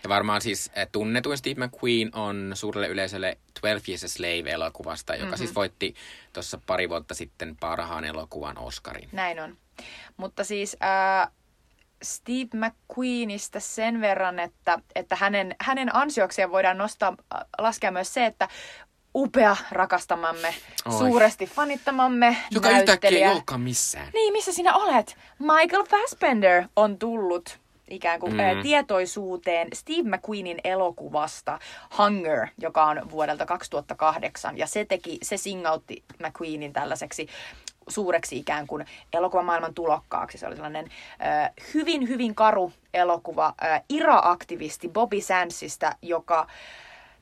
Ja varmaan siis eh, tunnetuin Steve McQueen on suurelle yleisölle 12 Years a Slave-elokuvasta, joka mm-hmm. siis voitti tuossa pari vuotta sitten parhaan elokuvan Oscarin. Näin on. Mutta siis äh, Steve McQueenista sen verran, että, että hänen, hänen ansiokseen voidaan nostaa, äh, laskea myös se, että upea rakastamamme, Oi. suuresti fanittamamme Joka yhtäkkiä ei näyttelijä. missään. Niin, missä sinä olet? Michael Fassbender on tullut ikään kuin Mm. mm. tietoisuuteen Steve McQueenin elokuvasta Hunger, joka on vuodelta 2008. Ja se teki, se singautti McQueenin tällaiseksi suureksi ikään kuin elokuvamaailman tulokkaaksi. Se oli sellainen äh, hyvin, hyvin karu elokuva äh, IRA-aktivisti Bobby Sandsista, joka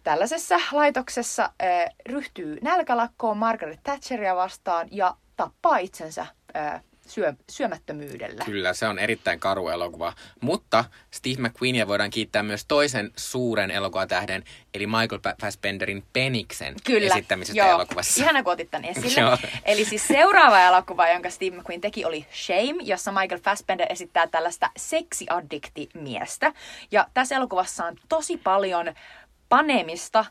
tällaisessa laitoksessa äh, ryhtyy nälkälakkoon Margaret Thatcheria vastaan ja tappaa itsensä äh, syö, syömättömyydellä. Kyllä, se on erittäin karu elokuva. Mutta Steve McQueenia voidaan kiittää myös toisen suuren elokuvatähden, eli Michael Fa- Fassbenderin Peniksen esittämisestä joo. elokuvassa. Ihana, kun otit tämän esille. Joo. Eli siis seuraava elokuva, jonka Steve McQueen teki, oli Shame, jossa Michael Fassbender esittää tällaista seksiaddikti-miestä. Ja tässä elokuvassa on tosi paljon panemista,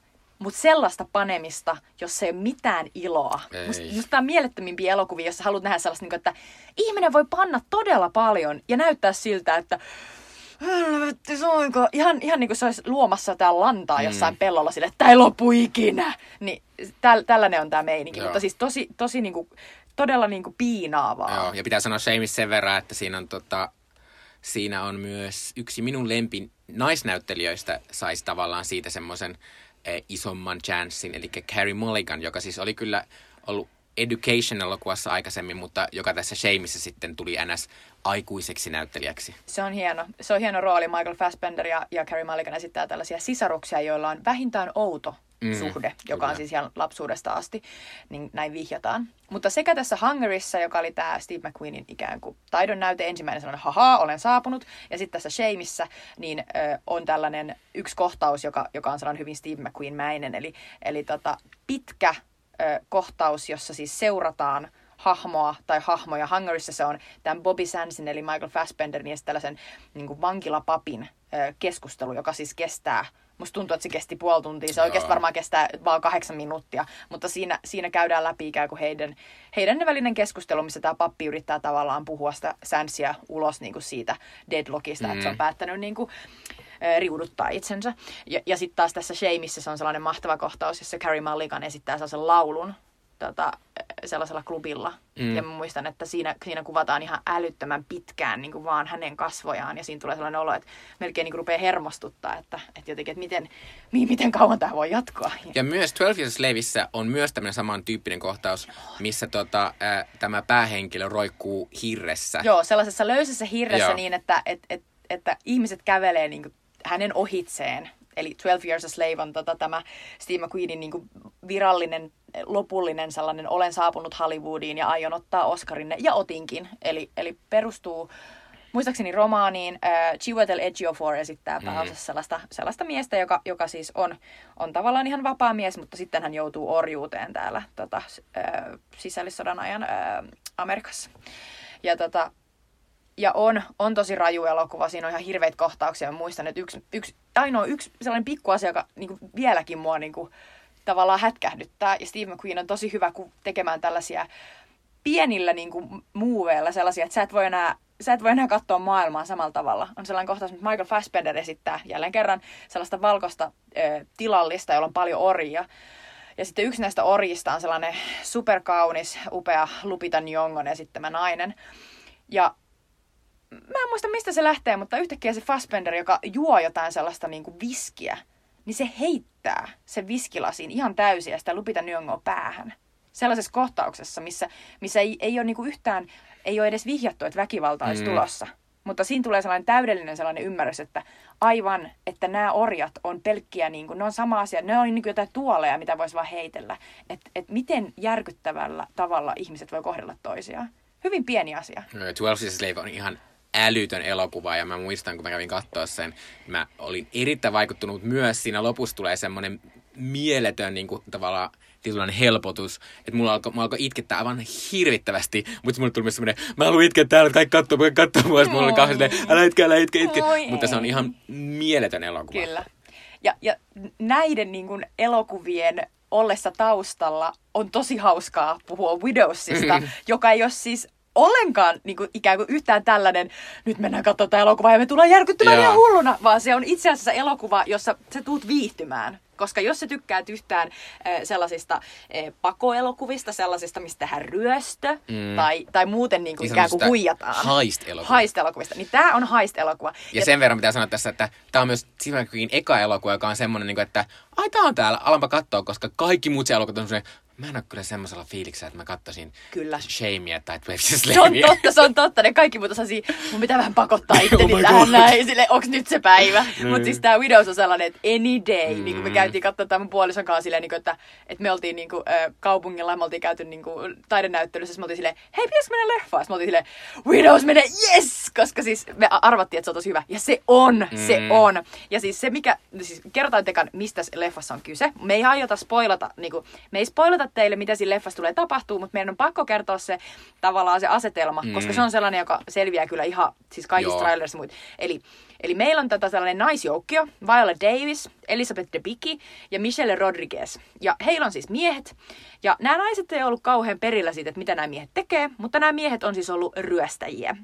mutta sellaista panemista, jossa ei ole mitään iloa. Ei. Musta, musta tämä on elokuvia, jos sä haluat nähdä sellaista, niin kuin, että ihminen voi panna todella paljon ja näyttää siltä, että helvetti soiko. Ihan, ihan niin kuin se olisi luomassa jotain lantaa Mm. jossain pellolla sille, että tää ei lopu ikinä. Niin täl, tällainen on tämä meininki, Joo. mutta siis tosi, tosi niin kuin, todella niin kuin piinaavaa. Joo, ja pitää sanoa Shameissa sen verran, että siinä on, tota, siinä on myös yksi minun lempi naisnäyttelijöistä saisi tavallaan siitä semmoisen isomman chanssin, eli Carrie Mulligan, joka siis oli kyllä ollut Education-elokuvassa aikaisemmin, mutta joka tässä Shameissa sitten tuli NS aikuiseksi näyttelijäksi. Se on hieno. Se on hieno rooli. Michael Fassbender ja, ja Carrie Mulligan esittää tällaisia sisaruksia, joilla on vähintään outo Mm, suhde, joka kyllä. on siis ihan lapsuudesta asti, niin näin vihjataan. Mutta sekä tässä Hungerissa, joka oli tämä Steve McQueenin ikään kuin taidon näyte, ensimmäinen sellainen, haha, olen saapunut, ja sitten tässä Shameissa, niin ö, on tällainen yksi kohtaus, joka, joka on sellainen hyvin Steve McQueen-mäinen, eli, eli tota, pitkä ö, kohtaus, jossa siis seurataan hahmoa tai hahmoja. Hungerissa se on tämän Bobby Sandsin eli Michael Fassbenderin ja sitten tällaisen niin kuin vankilapapin keskustelu, joka siis kestää Musta tuntuu, että se kesti puoli tuntia. Se oikeasti varmaan kestää vaan kahdeksan minuuttia. Mutta siinä, siinä käydään läpi ikään kuin heidän, heidän välinen keskustelu, missä tämä pappi yrittää tavallaan puhua sitä Sansia ulos niin kuin siitä deadlockista, mm. että se on päättänyt niin kuin, riuduttaa itsensä. Ja, ja sitten taas tässä Shameissa se on sellainen mahtava kohtaus, jossa Carrie Mulligan esittää sellaisen laulun tota, sellaisella klubilla. Mm. Ja mä muistan, että siinä, siinä kuvataan ihan älyttömän pitkään niin kuin vaan hänen kasvojaan. Ja siinä tulee sellainen olo, että melkein niin kuin rupeaa hermostuttaa, että, että jotenkin, että miten, mi- miten kauan tämä voi jatkoa. Ja myös 12 Years Slaveissa on myös tämmöinen samantyyppinen kohtaus, missä tota, ää, tämä päähenkilö roikkuu hirressä. Joo, sellaisessa löysässä hirressä Joo. niin, että et, et, että ihmiset kävelee niin kuin hänen ohitseen Eli 12 Years a Slave on tota, tämä Steve McQueenin niin kuin virallinen lopullinen sellainen olen saapunut Hollywoodiin ja aion ottaa Oscarinne, ja otinkin. Eli, eli perustuu muistaakseni romaaniin. Äh, Chiwetel Ejiofor esittää Mm. pääosassa sellaista, sellaista miestä, joka, joka siis on, on tavallaan ihan vapaa mies, mutta sitten hän joutuu orjuuteen täällä tota, äh, sisällissodan ajan äh, Amerikassa. Ja tota, ja on, on tosi raju elokuva, siinä on ihan hirveitä kohtauksia. Mä muistan, että yksi, yksi, ainoa yksi sellainen pikku asia, joka niin vieläkin mua niin kuin, tavallaan hätkähdyttää. Ja Steve McQueen on tosi hyvä tekemään tällaisia pienillä niin kuin, muuveilla sellaisia, että sä et voi enää sä et voi enää katsoa maailmaa samalla tavalla. On sellainen kohtaus, että Michael Fassbender esittää jälleen kerran sellaista valkoista ö, tilallista, jolla on paljon orjia. Ja sitten yksi näistä orjista on sellainen superkaunis, upea Lupita Nyong'on esittämä nainen. Ja mä en muista mistä se lähtee, mutta yhtäkkiä se Fassbender, joka juo jotain sellaista niin kuin viskiä, niin se heittää sen viskilasin ihan täysin ja sitä Lupita Nyong'oa päähän. Sellaisessa kohtauksessa, missä, missä ei, ei ole niin kuin yhtään, ei ole edes vihjattu, että väkivalta olisi Mm. tulossa. Mutta siinä tulee sellainen täydellinen sellainen ymmärrys, että aivan, että nämä orjat on pelkkiä, niin kuin, ne on sama asia, ne on niin kuin jotain tuoleja, mitä voisi vaan heitellä. Että et miten järkyttävällä tavalla ihmiset voi kohdella toisiaan. Hyvin pieni asia. 12 Years a Slave on ihan älytön elokuva ja mä muistan, kun mä kävin katsoa sen, mä olin erittäin vaikuttunut myös. Siinä lopussa tulee semmoinen mieletön niin kuin, tavallaan tietynlainen helpotus, että mulla alkoi, alkoi itkettää aivan hirvittävästi, mutta mulle tuli myös semmoinen, mä haluan itkeä täällä, kaikki katsoo, kaikki katsoo mua, ja mulla oli kauhean älä itke, älä itke, itke. Oi mutta se on ihan mieletön elokuva. Kyllä. Ja, ja näiden niin kuin, elokuvien ollessa taustalla on tosi hauskaa puhua Widowsista, joka ei ole siis ollenkaan niin kuin, ikään kuin yhtään tällainen, nyt mennään katsomaan tätä elokuvaa ja me tullaan järkyttymään ihan hulluna, vaan se on itse asiassa elokuva, jossa sä tuut viihtymään. Koska jos sä tykkäät yhtään äh, sellaisista äh, pakoelokuvista, sellaisista, mistä tehdään ryöstö Mm. tai, tai muuten niin kuin, ikään kuin huijataan. heist-elokuvista. Heist-elokuvista. Niin tää on heist-elokuva. Ja sen verran pitää sanoa tässä, että tämä on myös Stephen Kingin eka elokuva, joka on semmoinen, niin kuin, että ai tää on täällä, alanpa katsoa, koska kaikki muut se elokuvat on semmoinen, mä en ole kyllä semmoisella fiiliksellä, että mä katsoisin Kyllä. Shamea tai Twelve Se on totta, se on totta. Ne kaikki muut on siinä, mun pitää vähän pakottaa itteni Oh tähän näin, sille, onks nyt se päivä. Niin. Mutta siis tää Widows on sellainen, että any day, mm. niin kuin me Mm. käytiin katsoa tämän mun puolison kanssa silleen, niin että, että me oltiin niin kuin, äh, kaupungilla ja me oltiin käyty niin kuin, taidenäyttelyssä, me oltiin silleen, hei, pitäisikö mennä leffaan? Sitten me oltiin silleen, Widows menee, yes! Koska siis me arvattiin, että se on tosi hyvä. Ja se on, mm. se Mm. on. Ja siis se, mikä, siis kerrotaan tekan, mistä leffassa on kyse. Me ei aiota spoilata, niin kuin, me ei spoilata teille, mitä siinä leffassa tulee tapahtuu, mutta meidän on pakko kertoa se tavallaan se asetelma, mm. Koska se on sellainen, joka selviää kyllä ihan siis kaikista trailerissa muut. Eli, eli meillä on tätä sellainen naisjoukkio, Viola Davis, Elizabeth Debicki ja Michelle Rodriguez. Ja heillä on siis miehet. Ja nämä naiset ei ollut kauhean perillä siitä, että mitä nämä miehet tekee, mutta nämä miehet on siis ollut ryöstäjiä.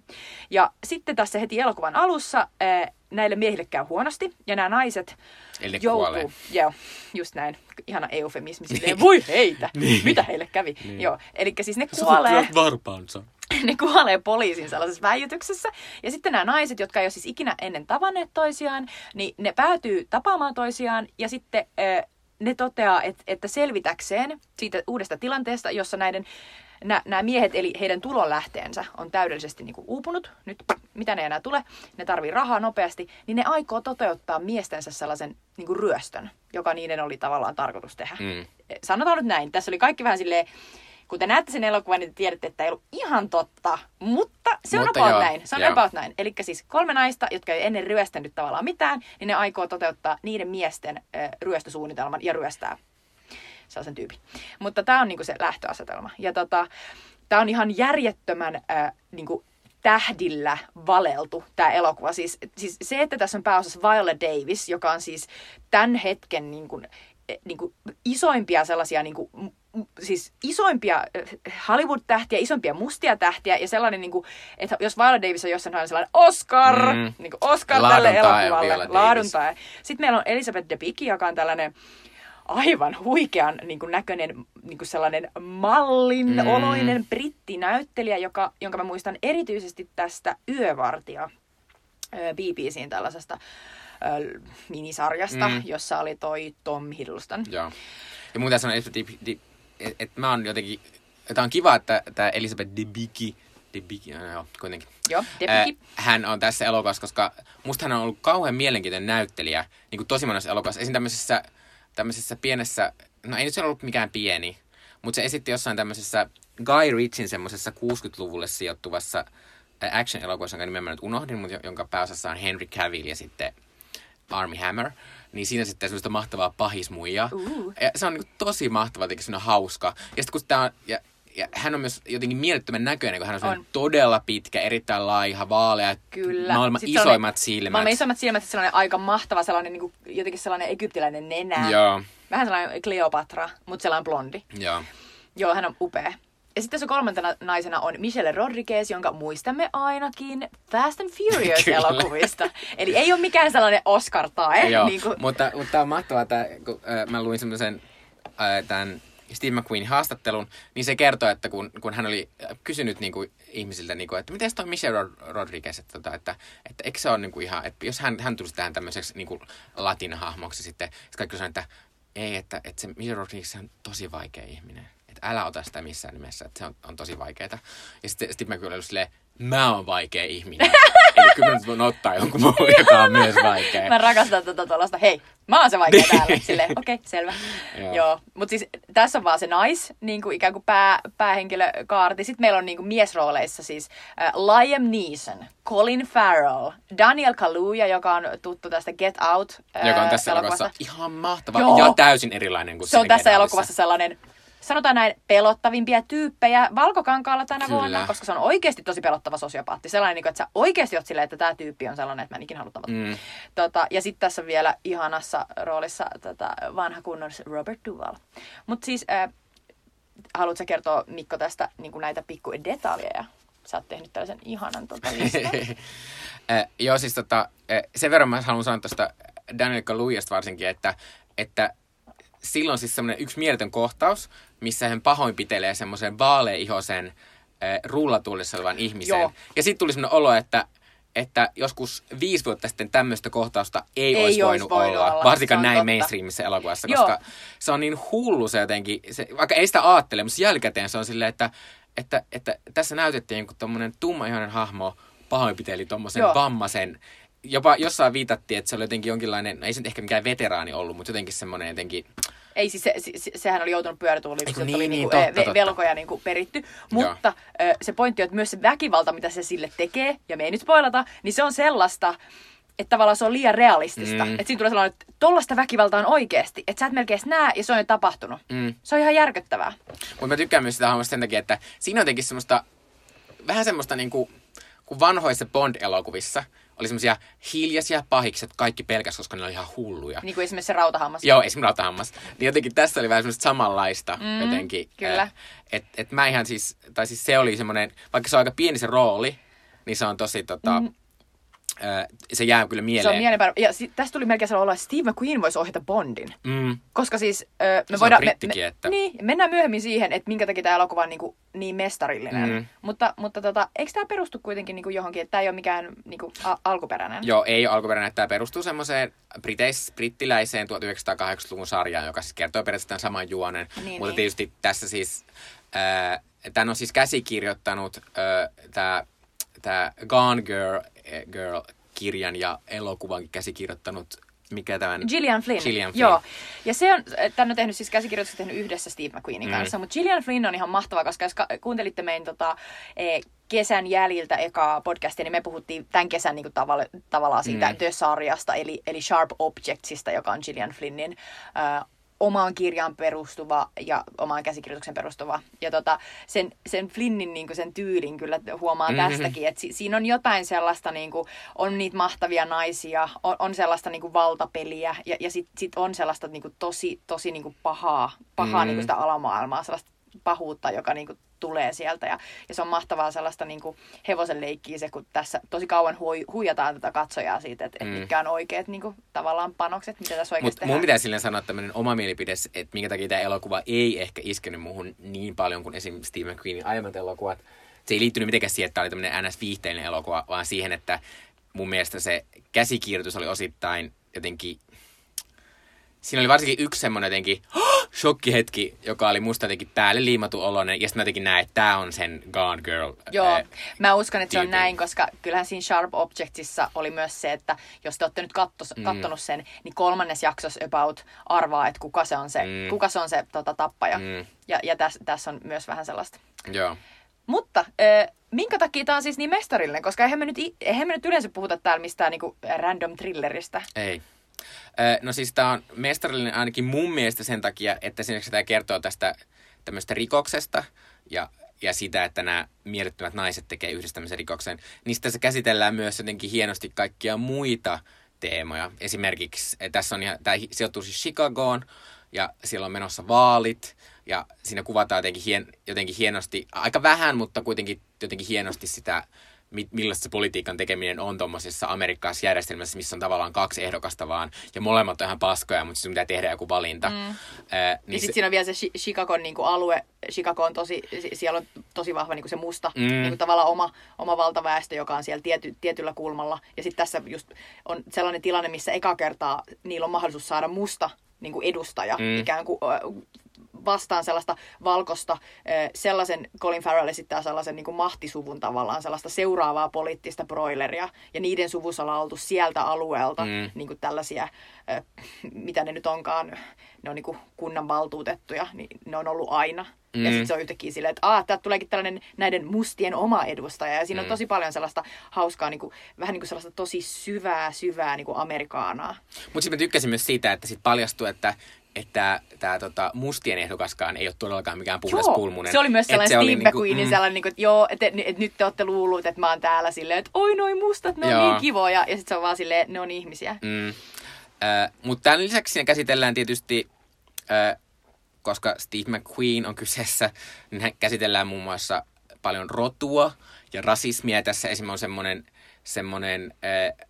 Ja sitten tässä heti elokuvan alussa ää, näille miehille käy huonosti, ja nämä naiset Eli joutuu, kuolee. joo, just näin, ihana eufemismi, silleen, voi heitä, Niin. mitä heille kävi. Niin. Joo, eli siis ne kuolee, varpaansa. ne kuolee poliisin sellaisessa väijytyksessä. Ja sitten nämä naiset, jotka ei ole siis ikinä ennen tavanneet toisiaan, niin ne päätyy tapaamaan toisiaan ja sitten äh, ne toteaa, että, että selvitäkseen siitä uudesta tilanteesta, jossa näiden nämä miehet, eli heidän tulonlähteensä on täydellisesti niin kuin uupunut, nyt mitä ne enää tule, ne tarvii rahaa nopeasti, niin ne aikoo toteuttaa miestensä sellaisen niin kuin ryöstön, joka niiden oli tavallaan tarkoitus tehdä Mm. sanotaan nyt näin, tässä oli kaikki vähän silleen, kun te näette sen elokuvan, niin te tiedätte, että ei ollut ihan totta, mutta se on Mutta about joo, näin. Se on joo. about näin. Eli siis kolme naista, jotka ei ennen ryöstänyt tavallaan mitään, niin ne aikoo toteuttaa niiden miesten ö, ryöstösuunnitelman ja ryöstää sellaisen tyypin. Mutta tämä on niinku se lähtöasetelma. Ja tota, tämä on ihan järjettömän äh, niinku, tähdillä valeltu tämä elokuva. Siis, siis se, että tässä on pääosassa Viola Davis, joka on siis tämän hetken niin kuin, niin kuin isoimpia sellaisia niin kuin, m- siis isoimpia äh, Hollywood-tähtiä, isompia mustia tähtiä ja sellainen, niin kuin, että jos Viola Davis on jossain hän on sellainen Oscar, Mm. niin kuin Oscar Laadun tälle elokuvalle, Viola Davis. laadun tae. Sitten meillä on Elizabeth Debicki, joka on tällainen aivan huikean niin kuin näköinen niin kuin sellainen mallin Mm. oloinen brittinäyttelijä, joka, jonka mä muistan erityisesti tästä Yövartija ö, BBCin tällaisesta ö, minisarjasta, Mm. jossa oli toi Tom Hiddleston. Joo. Ja mun tässä on, että, että, että mä oon jotenkin, että on kiva, että tämä Elisabeth Debicki The Big, joo, kuitenkin. Joo, Biggie. hän on tässä elokuvassa, koska musta hän on ollut kauhean mielenkiintoinen näyttelijä, niin kuin tosi monessa elokuvassa. Esim. tämmöisessä, tämmöisessä pienessä, no ei nyt se ollut mikään pieni, mutta se esitti jossain tämmöisessä Guy Ritchin semmoisessa 60-luvulle sijoittuvassa ää, action-elokuvassa, jonka nimen mä nyt unohdin, mutta jo- jonka pääosassa on Henry Cavill ja sitten Army Hammer. Niin siinä sitten semmoista mahtavaa pahismuijaa. Uh. Ja se on niin tosi mahtava, jotenkin semmoinen hauska. Ja sitten kun tää on, ja, ja hän on myös jotenkin mielettömän näköinen, kun hän on, on. Todella pitkä, erittäin laiha, vaalea, Kyllä. maailman Sitten isoimmat silmät. Maailman isoimmat silmät, sellainen aika mahtava, sellainen niin kuin, jotenkin sellainen egyptiläinen nenä. Joo, Vähän sellainen Cleopatra, mutta sellainen blondi. joo. Joo, hän on upea. Ja sitten se kolmantena naisena on Michelle Rodriguez, jonka muistamme ainakin Fast and Furious-elokuvista. Eli ei ole mikään sellainen Oscar tae. Joo, Niin kuin, mutta, mutta tämä on mahtavaa, että kun äh, mä luin semmoisen äh, tämän Steve McQueen haastattelun, niin se kertoo, että kun, kun hän oli kysynyt niin kuin, ihmisiltä, niin kuin, että miten toi Michelle Rod- Rodriguez, että, tota, että, että eikö se ole niin kuin ihan, että jos hän, hän tulisi tähän tämmöiseksi niin kuin latinahahmoksi sitten, sitten kaikki sanoo, että ei, että, että se Michelle Rodriguez on tosi vaikea ihminen. Että älä ota sitä missään nimessä, että se on, on tosi vaikeaa. Ja sitten Steve McQueen oli silleen, mä oon vaikea ihminen. Eli kyllä mä nyt voin ottaa jonkun muun, joka on myös vaikea. Mä rakastan tätä tuollaista, hei, mä oon se vaikea täällä. Silleen, okei, okay, selvä. Joo. Joo. Mutta siis tässä on vaan se nais, niin kuin ikään kuin pää, päähenkilökaarti. Sitten meillä on niin kuin miesrooleissa siis äh, Liam Neeson, Colin Farrell, Daniel Kaluuya, joka on tuttu tästä Get Out äh, Joka on tässä elokuvassa ihan mahtava Joo. ja täysin erilainen kuin Se on tässä elokuvassa sellainen, sanotaan näin, pelottavimpia tyyppejä valkokankaalla tänä Kyllä. vuonna, koska se on oikeasti tosi pelottava sosiopaatti. Sellainen, niin että sä oikeasti oot silleen, että tämä tyyppi on sellainen, että mä en ikinä halua. Mm. Tota, ja sitten tässä on vielä ihanassa roolissa tota, vanha kunnon Robert Duvall. Mutta siis, äh, haluatko kertoa Mikko tästä niin näitä pikku detaljeja? Sä oot tehnyt tällaisen ihanan tota, listan. Eh, joo, siis tota, eh, sen verran mä haluan sanoa tuosta Daniel Kaluujasta varsinkin, että, että silloin siis semmoinen yksi mieletön kohtaus, missä hän pahoinpitelee semmoisen vaaleihoisen eh, rullatuolissa olevan ihmisen. Joo. Ja sitten tuli semmoinen olo, että että joskus viisi vuotta sitten tämmöistä kohtausta ei, Ei olisi voinut, voinut olla, olla, varsinkaan näin totta. mainstreamissa elokuvassa, Joo. koska se on niin hullu se jotenkin, se, vaikka ei sitä ajattele, mutta jälkikäteen se on silleen, että, että, että tässä näytettiin kun tommonen tummaihoinen hahmo pahoinpiteli tommosen Joo. vammaisen, jopa jossain viitattiin, että se oli jotenkin jonkinlainen, no ei se ehkä mikään veteraani ollut, mutta jotenkin semmoinen jotenkin, Ei siis se, se, se- sehän oli joutunut pyörätuoliin, kun niin, oli niin, niinku, totta, eh, ve- totta. velkoja niinku peritty. Mutta se pointti on, että myös se väkivalta, mitä se sille tekee, ja me ei nyt spoilata, niin se on sellaista, että tavallaan se on liian realistista. Mm. Että siinä tulee sellainen, että tollasta väkivaltaa on oikeasti. Että sä et melkein näe, ja se on jo tapahtunut. mm, Se on ihan järkyttävää. Mutta mä tykkään myös sitä hahmosta sen takia, että siinä on jotenkin semmoista, vähän semmoista niinku, kun vanhoissa Bond-elokuvissa oli semmoisia hiljaisia pahikset, kaikki pelkäs, koska ne oli ihan hulluja. Niin kuin esimerkiksi se rautahammas. Joo, esimerkiksi rautahammas. Niin jotenkin tässä oli vähän semmoista samanlaista Mm, jotenkin. kyllä. Äh, Et, et mä ihan siis, tai siis se oli semmoinen, vaikka se on aika pieni se rooli, niin se on tosi tota, Mm. Äh, se jää kyllä Se mieleen. on mielenpäivä. Ja si- tästä tuli melkein sellainen olo, että Steve McQueen voisi ohjata Bondin. Mm, Koska siis ö, me Se voidaan... brittikin, me, että- Niin, mennään myöhemmin siihen, että minkä takia tämä elokuva on niin, kuin, niin mestarillinen. Mm. Mutta, mutta tota, eikö tämä perustu kuitenkin niin kuin johonkin, että tämä ei ole mikään niin kuin, a- alkuperäinen? Joo, ei ole alkuperäinen, tämä perustuu semmoiseen briteis, brittiläiseen 1980-luvun sarjaan, joka siis kertoo periaatteessa tämän saman juonen. Niin, Mutta niin. tietysti tässä siis, äh, tämän on siis käsikirjoittanut äh, tämä tää Gone Girl, äh, Girl kirjan ja elokuvan käsikirjoittanut, mikä tämän? Gillian Flynn. Gillian Flynn. Joo. Ja se on, tämän on tehnyt siis käsikirjoitukset tehnyt yhdessä Steve McQueenin Mm. kanssa, mutta Gillian Flynn on ihan mahtava, koska jos kuuntelitte meidän tota, e, kesän jäljiltä ekaa podcastia, niin me puhuttiin tämän kesän niin kuin tavalla, tavallaan siitä Mm. The-sarjasta, eli, eli Sharp Objectsista, joka on Gillian Flynnin ö, omaan kirjaan perustuva ja omaan käsikirjoituksen perustuva. Ja tota, sen, sen Flynnin niin sen tyylin kyllä huomaa Mhm. mm-hmm. tästäkin, että si, siinä on jotain sellaista, niin kuin, on niitä mahtavia naisia, on, on sellaista niin kuin valtapeliä ja, ja sitten sit on sellaista niin kuin tosi, tosi niin kuin pahaa, pahaa Mm. niin kuin sitä alamaailmaa, sellaista pahuutta, joka niin kuin tulee sieltä. Ja, ja se on mahtavaa sellaista niin kuin hevosen leikkiä se, kun tässä tosi kauan hui, huijataan tätä katsojaa siitä, että Mm. et mitkä on oikeat niin kuin, tavallaan panokset, mitä tässä oikeasti Mutta mun tehdään. pitää silleen sanoa tämmöinen oma mielipide, että minkä takia tämä elokuva ei ehkä iskenyt muuhun niin paljon kuin esim. Steve McQueenin aiemmat elokuvat. Se ei liittynyt mitenkään siihen, että tämä oli tämmöinen NS-viihteinen elokuva, vaan siihen, että mun mielestä se käsikirjoitus oli osittain jotenkin... Siinä oli varsinkin yksi semmoinen jotenkin, "Hah! shokkihetki, joka oli musta jotenkin päälle liimatu oloinen. Ja sitten mä jotenkin näin, että tää on sen Gone Girl. Joo, ää, mä uskon, että se on tyypin. näin, koska kyllähän siinä Sharp Objectsissa oli myös se, että jos te olette nyt kattos, Mm. kattonut sen, niin kolmannes jaksossa about arvaa, että kuka se on se, Mm. kuka se, on se tota, tappaja. Mm. Ja, ja tässä täs on myös vähän sellaista. Joo. Mutta äh, minkä takia tämä on siis niin mestarillinen? Koska eihän me nyt, eihän me nyt yleensä puhuta täällä mistään niinku random thrilleristä. Ei. No siis tämä on mestarillinen ainakin mun mielestä sen takia, että esimerkiksi tämä kertoo tästä tämmöistä rikoksesta ja, ja sitä, että nämä mielettömät naiset tekee yhdessä tämmöisen rikoksen. Niistä se käsitellään myös jotenkin hienosti kaikkia muita teemoja. Esimerkiksi eh, tässä on, tämä sijoittuu siis Chicagoon ja siellä on menossa vaalit ja siinä kuvataan jotenkin, hien, jotenkin hienosti, aika vähän, mutta kuitenkin jotenkin hienosti sitä, millaista se politiikan tekeminen on tuommoisessa amerikkalaisessa järjestelmässä, missä on tavallaan kaksi ehdokasta vaan, ja molemmat on ihan paskoja, mutta sinun pitää tehdä joku valinta. Mm. Äh, Ja niin sitten se, siinä on vielä se Chi- Chicagon niinku alue. Chicago on tosi, si- siellä on tosi vahva niinku se musta, Mm. mm. niinku tavallaan oma, oma valtaväestö, joka on siellä tiety, tietyllä kulmalla. Ja sitten tässä just on sellainen tilanne, missä eka kertaa niillä on mahdollisuus saada musta niinku edustaja Mm. ikään kuin vastaan sellaista valkosta, sellaisen Colin Farrell esittää sellaisen niin kuin mahtisuvun tavallaan, sellaista seuraavaa poliittista broileria, ja niiden suvussa ollaan oltu sieltä alueelta Mm. niin kuin tällaisia, mitä ne nyt onkaan, ne on niin kuin kunnan valtuutettuja, niin ne on ollut aina. Mm. Ja sitten se on yhtäkkiä silleen, että aah, täältä tuleekin tällainen näiden mustien oma edustaja. Ja siinä on Mm. tosi paljon sellaista hauskaa, niin kuin, vähän niin kuin sellaista tosi syvää, syvää niin kuin amerikaanaa. mutta sitten mä tykkäsin myös siitä, että sitten paljastui, että että tämä tota, mustien ehdokaskaan ei ole todellakaan mikään puhdas pulmunen. se oli myös Et sellainen Steve niinku, McQueenin mm, sellainen, niin kuin, että joo, että, että, että nyt te olette luullut, että mä oon täällä silleen, että oi noi mustat, ne on Joo. niin kivoja. Ja sitten se on vaan silleen, että ne on ihmisiä. Mm. Äh, mutta tämän lisäksi siinä käsitellään tietysti, äh, koska Steve McQueen on kyseessä, niin hän käsitellään muun muassa paljon rotua ja rasismia. Tässä esimerkiksi on semmoinen, semmoinen äh,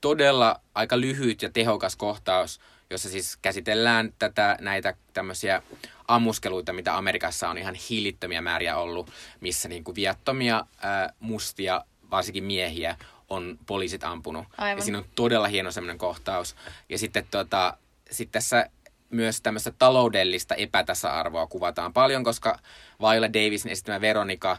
todella aika lyhyt ja tehokas kohtaus, jossa siis käsitellään tätä, näitä tämmöisiä ammuskeluita, mitä Amerikassa on ihan hillittömiä määriä ollut, missä niin kuin viattomia ää, mustia, varsinkin miehiä, on poliisit ampunut. Aivan. Ja siinä on todella hieno semmoinen kohtaus. Ja sitten tota, sit tässä myös tämmöistä taloudellista epätasa-arvoa kuvataan paljon, koska Viola Davisin esittämä Veronika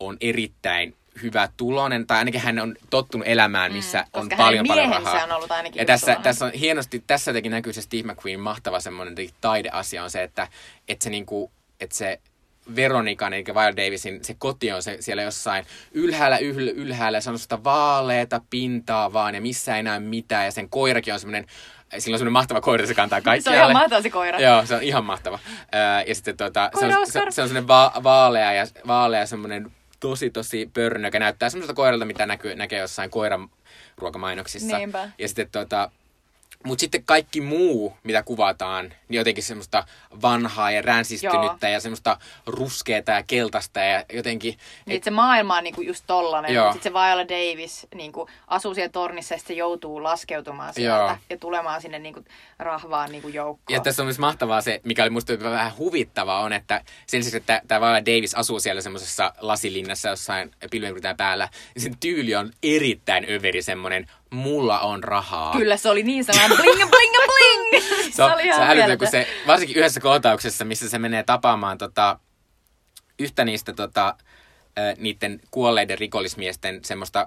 on erittäin hyvä tulonen, tai ainakin hän on tottunut elämään, missä mm, on paljon paljon rahaa. on ollut ainakin Ja tässä, hyvätuloinen. tässä on hienosti, tässä jotenkin näkyy se Steve McQueen mahtava semmoinen taideasia on se, että, että se niinku, että se Veronikan, eli Viola Davisin, se koti on se, siellä jossain ylhäällä, yhl, ylhäällä, se on sellaista vaaleeta pintaa vaan, ja missä ei näy mitään, ja sen koirakin on semmoinen, sillä on semmoinen mahtava koira, se kantaa Se on kaikkialle. ihan mahtava se koira. Joo, se on ihan mahtava. Ja sitten tota, se, on, se, se on semmoinen va- vaalea ja vaalea semmoinen tosi tosi pörnö, joka näyttää semmoiselta koiralta, mitä näkyy, näkee jossain koiran ruokamainoksissa. Niinpä. Ja sitten tota, mutta sitten kaikki muu, mitä kuvataan, niin jotenkin semmoista vanhaa ja ränsistynyttä ja semmoista ruskeata ja keltaista ja jotenkin... Niin, että se maailma on niinku just tollanen. Joo. Sitten se Viola Davis niinku asuu siellä tornissa ja sitten se joutuu laskeutumaan sieltä Joo. ja tulemaan sinne niinku rahvaan niinku joukkoon. Ja tässä on myös mahtavaa se, mikä oli musta vähän huvittavaa, on, että sen lisäksi, että tämä Viola Davis asuu siellä semmoisessa lasilinnassa jossain pilvenkrytään päällä, niin sen tyyli on erittäin överi semmoinen, mulla on rahaa. Kyllä se oli niin sellainen bling bling bling. Se on, se ihan on älytön, kun se, varsinkin yhdessä kohtauksessa, missä se menee tapaamaan tota, yhtä niistä tota, niiden kuolleiden rikollismiesten semmoista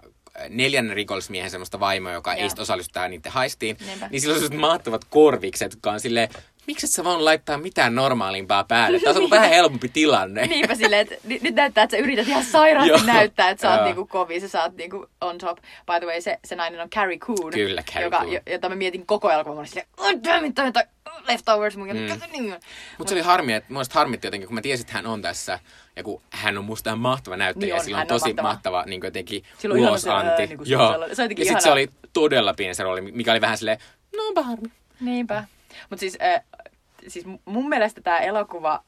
neljännen rikollismiehen semmoista vaimoa, joka ei Joo. sit osallistu tähän niiden haistiin, Niinpä. niin sillä on mahtavot korvikset, jotka on silleen, miksi et sä vaan laittaa mitään normaalimpaa päälle? Tämä on ollut vähän helpompi tilanne. Niinpä silleen, että nyt nyt näyttää, että sä yrität ihan sairaasti näyttää, että sä oot niinku kovin, sä saat niinku on top. By the way, se, se nainen on Carrie Coon. Kyllä, Carrie joka, Coon. jo- Jota mä mietin koko elokuvan, mä olin silleen, oh damn it, toi, leftovers, mun Mm. mm. Mutta se oli harmi, että mun harmitti jotenkin, kun mä tiesin, että hän on tässä. Ja kun hän on musta ihan mahtava näyttelijä, Niin ja on, sillä on on tosi mahtava. mahtava niin jotenkin Sillä on ihana ulosanti. se, ää, niinku se Joo. ja jotenkin sitten se oli todella pieni se rooli, mikä oli vähän silleen, no onpa harmi. Niinpä. Mutta siis, äh, siis mun mielestä tämä elokuva,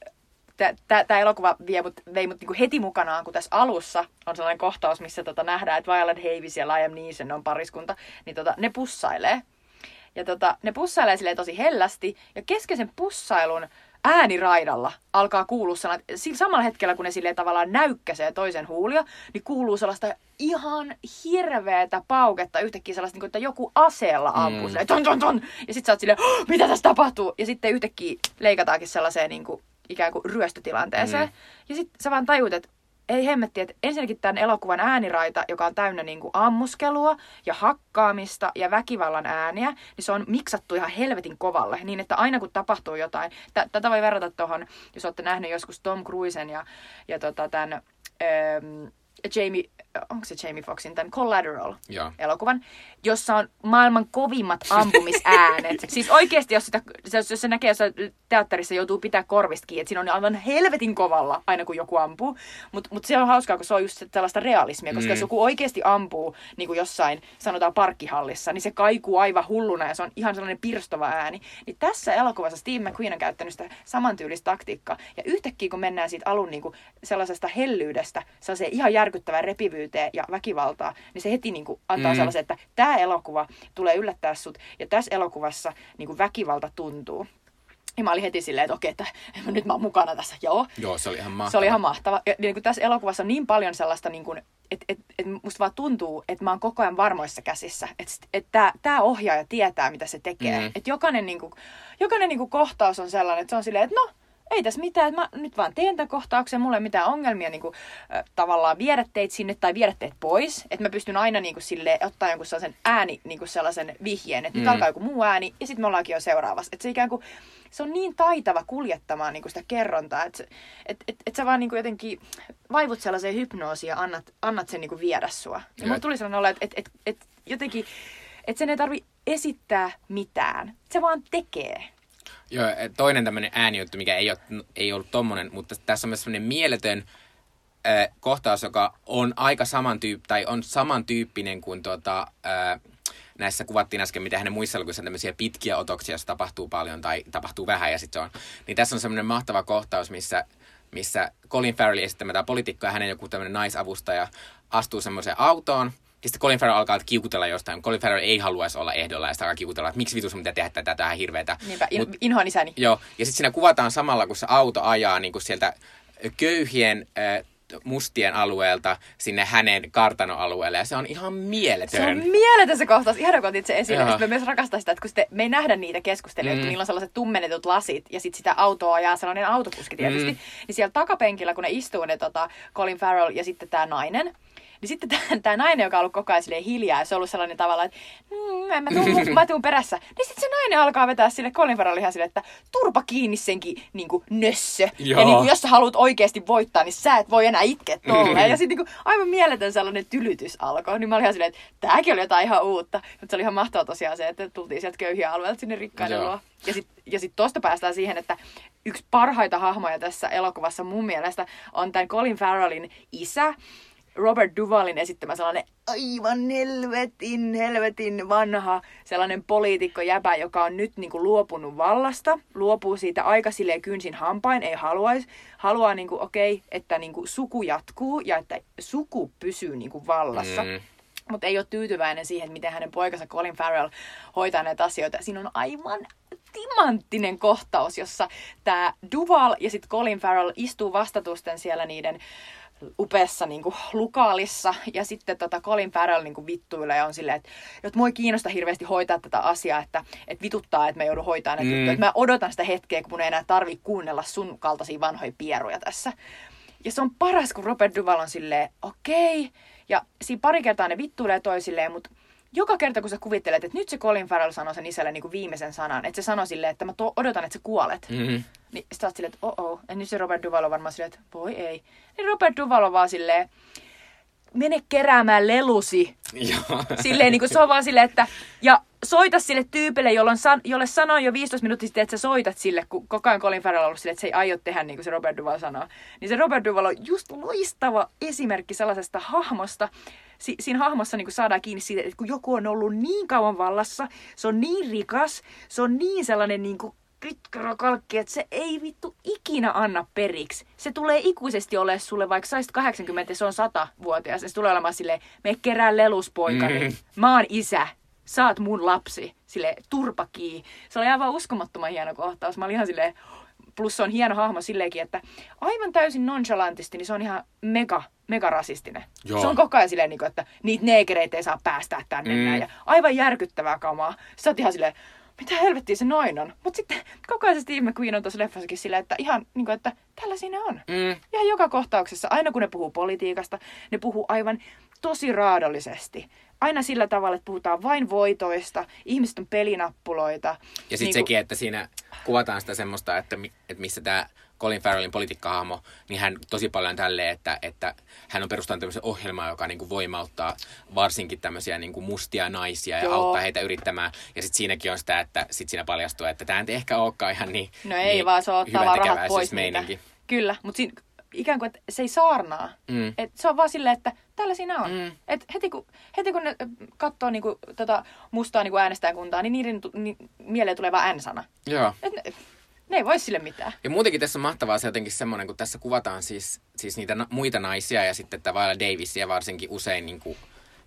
tämä elokuva vie mut, vei mut niinku heti mukanaan, kun tässä alussa on sellainen kohtaus, missä tota nähdään, että Violet Davis ja Liam Neeson on pariskunta, niin tota, ne pussailee. Ja tota, ne pussailee tosi hellästi, ja kesken sen pussailun ääniraidalla alkaa kuulua sanat, sillä samalla hetkellä kun ne silleen tavallaan näykkäsee toisen huulia, niin kuuluu sellaista ihan hirveätä pauketta yhtäkkiä sellaista, niin kuin, että joku aseella ampuu mm. ton, ton, ton. Ja sit sä oot silleen, oh, mitä tässä tapahtuu? Ja sitten yhtäkkiä leikataankin sellaiseen niin kuin, ikään kuin ryöstötilanteeseen. Mm. Ja sitten sä vaan tajut, että ei hemmetti, että ensinnäkin tämän elokuvan ääniraita, joka on täynnä niin kuin ammuskelua ja hakkaamista ja väkivallan ääniä, niin se on miksattu ihan helvetin kovalle, niin että aina kun tapahtuu jotain, t- tätä voi verrata tuohon, jos olette nähneet joskus Tom Cruisen ja, ja tota tämän, ähm, Jamie, onko se Jamie Foxin, tämän Collateral-elokuvan, jossa on maailman kovimmat ampumisäänet. siis oikeasti, jos, sitä, jos se näkee jos teatterissa, joutuu pitää korvista kiinni, että siinä on aivan helvetin kovalla aina kun joku ampuu. Mutta mut se on hauskaa, kun se on just tällaista realismia, koska mm. jos joku oikeasti ampuu niin kuin jossain, sanotaan parkkihallissa, niin se kaikuu aivan hulluna ja se on ihan sellainen pirstova ääni. Niin tässä elokuvassa Steve McQueen on käyttänyt sitä samantyylistä taktiikkaa. Ja yhtäkkiä kun mennään siitä alun niin kuin sellaisesta hellyydestä, sellaiseen ihan järkyttävään repivyyteen ja väkivaltaa, niin se heti niin kuin antaa mm. sellaisen, että tämä elokuva tulee yllättää sut, ja tässä elokuvassa niin kuin väkivalta tuntuu. Ja mä olin heti silleen, että okei, että nyt mä oon mukana tässä. Joo. Joo, se oli ihan mahtava. Se oli ihan mahtava. Ja niin kuin tässä elokuvassa on niin paljon sellaista, niin kuin, että et, et musta vaan tuntuu, että mä oon koko ajan varmoissa käsissä. Että et tämä tää ohjaaja tietää, mitä se tekee. Mm. Että jokainen, niin kuin, jokainen niin kuin kohtaus on sellainen, että se on silleen, että no, ei tässä mitään, että mä nyt vaan teen tämän kohtauksen, mulla ei mitään ongelmia niin kuin, äh, tavallaan viedä teitä sinne tai viedä teitä pois. Että mä pystyn aina niin kuin, sille, ottaa jonkun sellaisen ääni, niin kuin sellaisen vihjeen, että mm. nyt alkaa joku muu ääni ja sitten me ollaankin jo seuraavassa. Että se ikään kuin, se on niin taitava kuljettamaan niin kuin sitä kerrontaa, että et, et, et sä vaan niin kuin jotenkin vaivut sellaiseen hypnoosiin ja annat, annat sen niin kuin viedä sua. Ja mulla tuli sellainen olla, että et, et, et, jotenkin, että sen ei tarvi esittää mitään. Se vaan tekee. Joo, toinen tämmöinen äänijuttu, mikä ei, ole, ei ollut tommonen, mutta tässä on myös semmoinen mieletön äh, kohtaus, joka on aika samantyyp- tai on samantyyppinen kuin tota, äh, näissä kuvattiin äsken, mitä hänen muissa elokuvissa on tämmöisiä pitkiä otoksia, joissa tapahtuu paljon tai tapahtuu vähän ja sitten se on. Niin tässä on semmoinen mahtava kohtaus, missä, missä Colin Farrell esittämä tämä poliitikko ja hänen joku tämmöinen naisavustaja astuu semmoiseen autoon – ja sitten Colin Farrell alkaa kiukutella jostain. Colin Farrell ei haluaisi olla ehdolla ja sitä alkaa kiukutella, että miksi vitus mun pitää tehdä tätä, tätä hirveätä. Niinpä, in, Mut, inhoan isäni. Joo, ja sitten siinä kuvataan samalla, kun se auto ajaa niin kuin sieltä köyhien äh, mustien alueelta sinne hänen kartanoalueelle. Ja se on ihan mieletön. Se on mieletön se kohtaus. Ihan kun se esille. Sitten me myös rakastaa sitä, että kun sitten, me ei nähdä niitä keskustelijoita, mm. kun niillä on sellaiset tummennetut lasit ja sitten sitä autoa ajaa sellainen autokuski tietysti. Mm. Niin siellä takapenkillä, kun ne istuu ne tota, Colin Farrell ja sitten tämä nainen, niin sitten tämä nainen, joka on ollut koko ajan hiljaa, ja se on ollut sellainen tavalla, että mmm, en mä tuun, mä tuun perässä. Niin sitten se nainen alkaa vetää sille Colin Farrell ihan sille, että turpa kiinni senkin niin kuin, nössö. Joo. Ja niin kuin, jos sä haluat oikeasti voittaa, niin sä et voi enää itkeä tolleen. Ja sitten niin aivan mieletön sellainen tylytys alkoi. Niin mä olin ihan silleen, että tääkin oli jotain ihan uutta. Mutta se oli ihan mahtavaa tosiaan se, että tultiin sieltä köyhiä alueelta sinne rikkaiden luo. Ja sitten ja sit tosta päästään siihen, että yksi parhaita hahmoja tässä elokuvassa mun mielestä on tämän Colin Farrellin isä, Robert Duvallin esittämä sellainen aivan helvetin, helvetin vanha sellainen poliitikko jäbä, joka on nyt niin kuin luopunut vallasta, luopuu siitä aika silleen kynsin hampain, ei haluaisi, haluaa niin kuin, okei, okay, että niin kuin suku jatkuu ja että suku pysyy niin kuin vallassa. Mm. Mutta ei ole tyytyväinen siihen, miten hänen poikansa Colin Farrell hoitaa näitä asioita. Siinä on aivan timanttinen kohtaus, jossa tämä Duval ja sitten Colin Farrell istuu vastatusten siellä niiden upeassa niin kuin, lukaalissa. Ja sitten tota Colin Farrell niin vittuilee ja on silleen, että, että mua ei kiinnosta hirveästi hoitaa tätä asiaa, että, että vituttaa, että me joudun hoitaa näitä mm. juttuja. Että mä odotan sitä hetkeä, kun mun ei enää tarvi kuunnella sun kaltaisia vanhoja pieruja tässä. Ja se on paras, kun Robert Duval on silleen, okei. Okay. Ja siinä pari kertaa ne vittuilee toisilleen, mutta joka kerta kun sä kuvittelet, että nyt se Colin Farrell sanoo sen isälle niin kuin viimeisen sanan, että se sanoo silleen, että mä to- odotan, että sä kuolet. Mm-hmm. Niin sä oot silleen, että oh. Ja nyt se Robert Duval on varmaan silleen, että voi ei. Niin Robert Duval on vaan silleen, mene keräämään lelusi. silleen niin kuin se on vaan silleen, että ja soita sille tyypille, jolle, san, jolle sanoin jo 15 minuuttia sitten, että sä soitat sille, kun koko ajan Colin Farrell on ollut sille, että se ei aio tehdä niin kuin se Robert Duval sanoo. Niin se Robert Duval on just loistava esimerkki sellaisesta hahmosta, si- siinä hahmossa niin saadaan kiinni siitä, että kun joku on ollut niin kauan vallassa, se on niin rikas, se on niin sellainen niin kuin kalkki, että se ei vittu ikinä anna periksi. Se tulee ikuisesti ole sulle, vaikka saisit 80 ja se on 100-vuotias. Se tulee olemaan silleen, me kerää leluspoikari. Mm. Mä oon isä. Saat mun lapsi. Sille turpakii. Se oli aivan uskomattoman hieno kohtaus. Mä olin ihan silleen, plus se on hieno hahmo silleenkin, että aivan täysin nonchalantisti, niin se on ihan mega, mega rasistinen. Joo. Se on koko ajan silleen, niin että niitä neekereitä ei saa päästää tänne mm. näin. Ja aivan järkyttävää kamaa. Sä oot ihan silleen, mitä helvettiä se noin on. Mutta sitten koko ajan se Steve McQueen on tuossa leffassakin silleen, että ihan niin kuin, että tällaisia ne on. Mm. Ihan joka kohtauksessa, aina kun ne puhuu politiikasta, ne puhuu aivan tosi raadollisesti. Aina sillä tavalla, että puhutaan vain voitoista, ihmiset on pelinappuloita. Ja sitten Niinku- sekin, että siinä kuvataan sitä semmoista, että, että missä tämä Colin Farrellin politiikkahahmo, niin hän tosi paljon tälleen, että, että hän on perustanut tämmöisen ohjelman, joka niin kuin voimauttaa varsinkin tämmöisiä niin kuin mustia naisia ja Joo. auttaa heitä yrittämään. Ja sitten siinäkin on sitä, että sit siinä paljastuu, että tämä ei ehkä olekaan ihan niin No ei niin vaan se ottaa vaan rahat pois meininki. Kyllä, mutta siinä ikään kuin, että se ei saarnaa. Mm. Et se on vaan silleen, että tällä siinä on. Mm. Et heti, kun, heti kun ne katsoo niinku, tota mustaa niinku äänestäjäkuntaa, niin niiden tu, niin mieleen tulee vaan N-sana. Joo. Et ne, ne ei voi sille mitään. Ja muutenkin tässä on mahtavaa se jotenkin semmoinen, kun tässä kuvataan siis, siis niitä na- muita naisia ja sitten tämä Viola Davisia varsinkin usein niin kuin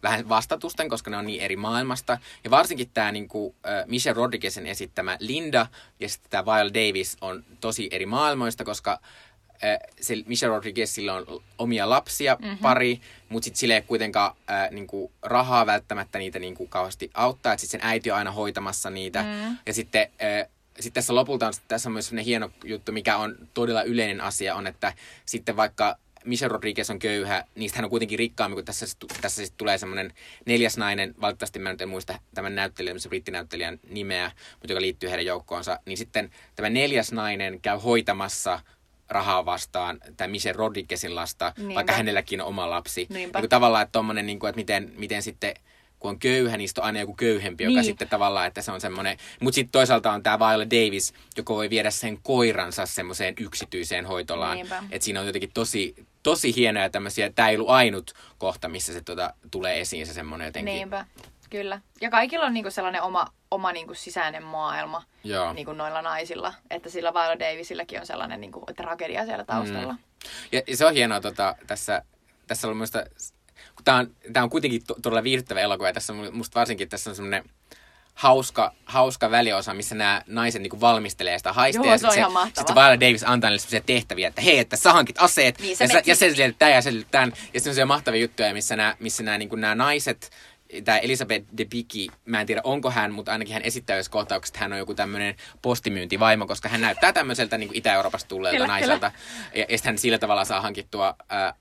vähän vastatusten, koska ne on niin eri maailmasta. Ja varsinkin tämä niin kuin, äh, Michelle Rodriguezin esittämä Linda ja sitten tämä Viola Davis on tosi eri maailmoista, koska äh, se Michelle Rodriguezilla on omia lapsia mm-hmm. pari, mutta sitten sille ei kuitenkaan äh, niin kuin rahaa välttämättä niitä niin kuin kauheasti auttaa. Että sitten sen äiti on aina hoitamassa niitä. Mm. Ja sitten, äh, sitten tässä lopulta on, tässä on myös sellainen hieno juttu, mikä on todella yleinen asia, on, että sitten vaikka Michelle Rodriguez on köyhä, niistä hän on kuitenkin rikkaampi, kun tässä, tässä sitten tulee semmoinen neljäs nainen, valitettavasti mä nyt en muista tämän näyttelijän, se brittinäyttelijän nimeä, mutta joka liittyy heidän joukkoonsa, niin sitten tämä neljäs nainen käy hoitamassa rahaa vastaan tämä Michelle Rodriguezin lasta, Niinpä. vaikka hänelläkin on oma lapsi. Niinpä. Niin kuin tavallaan, että tommonen, niin kuin, että miten, miten sitten kun on köyhä, niin on aina joku köyhempi, joka Niin. sitten tavallaan, että se on semmoinen. Mutta sitten toisaalta on tämä Viola Davis, joka voi viedä sen koiransa semmoiseen yksityiseen hoitolaan. Että siinä on jotenkin tosi, tosi hienoja tämmöisiä, tämä ei ollut ainut kohta, missä se tota, tulee esiin se semmoinen jotenkin. Niinpä, kyllä. Ja kaikilla on niinku sellainen oma, oma niinku sisäinen maailma Joo. niinku noilla naisilla. Että sillä Viola Davisilläkin on sellainen niinku tragedia siellä taustalla. Mm. Ja, ja se on hienoa tota, tässä, tässä on muista, kun tämä on, tää on kuitenkin to, todella viihdyttävä elokuva ja tässä on musta varsinkin tässä on semmoinen hauska, hauska väliosa, missä nämä naiset niinku valmistelee sitä haistia. Joo, se on sit ihan mahtava. Sitten Viola Davis antaa niille sellaisia tehtäviä, että hei, että sä hankit aseet, Niin, ja, sä, ja se selität tämän ja selität tämän. Ja semmoisia mahtavia juttuja, missä nämä, missä nämä, niinku, nämä naiset, tämä Elisabeth de Bicki, mä en tiedä onko hän, mutta ainakin hän esittää jos kohtaukset, hän on joku tämmöinen postimyyntivaimo, koska hän näyttää tämmöiseltä niin Itä-Euroopasta tulleelta Kyllä, naiselta. Ja, ja sitten hän sillä tavalla saa hankittua, ää,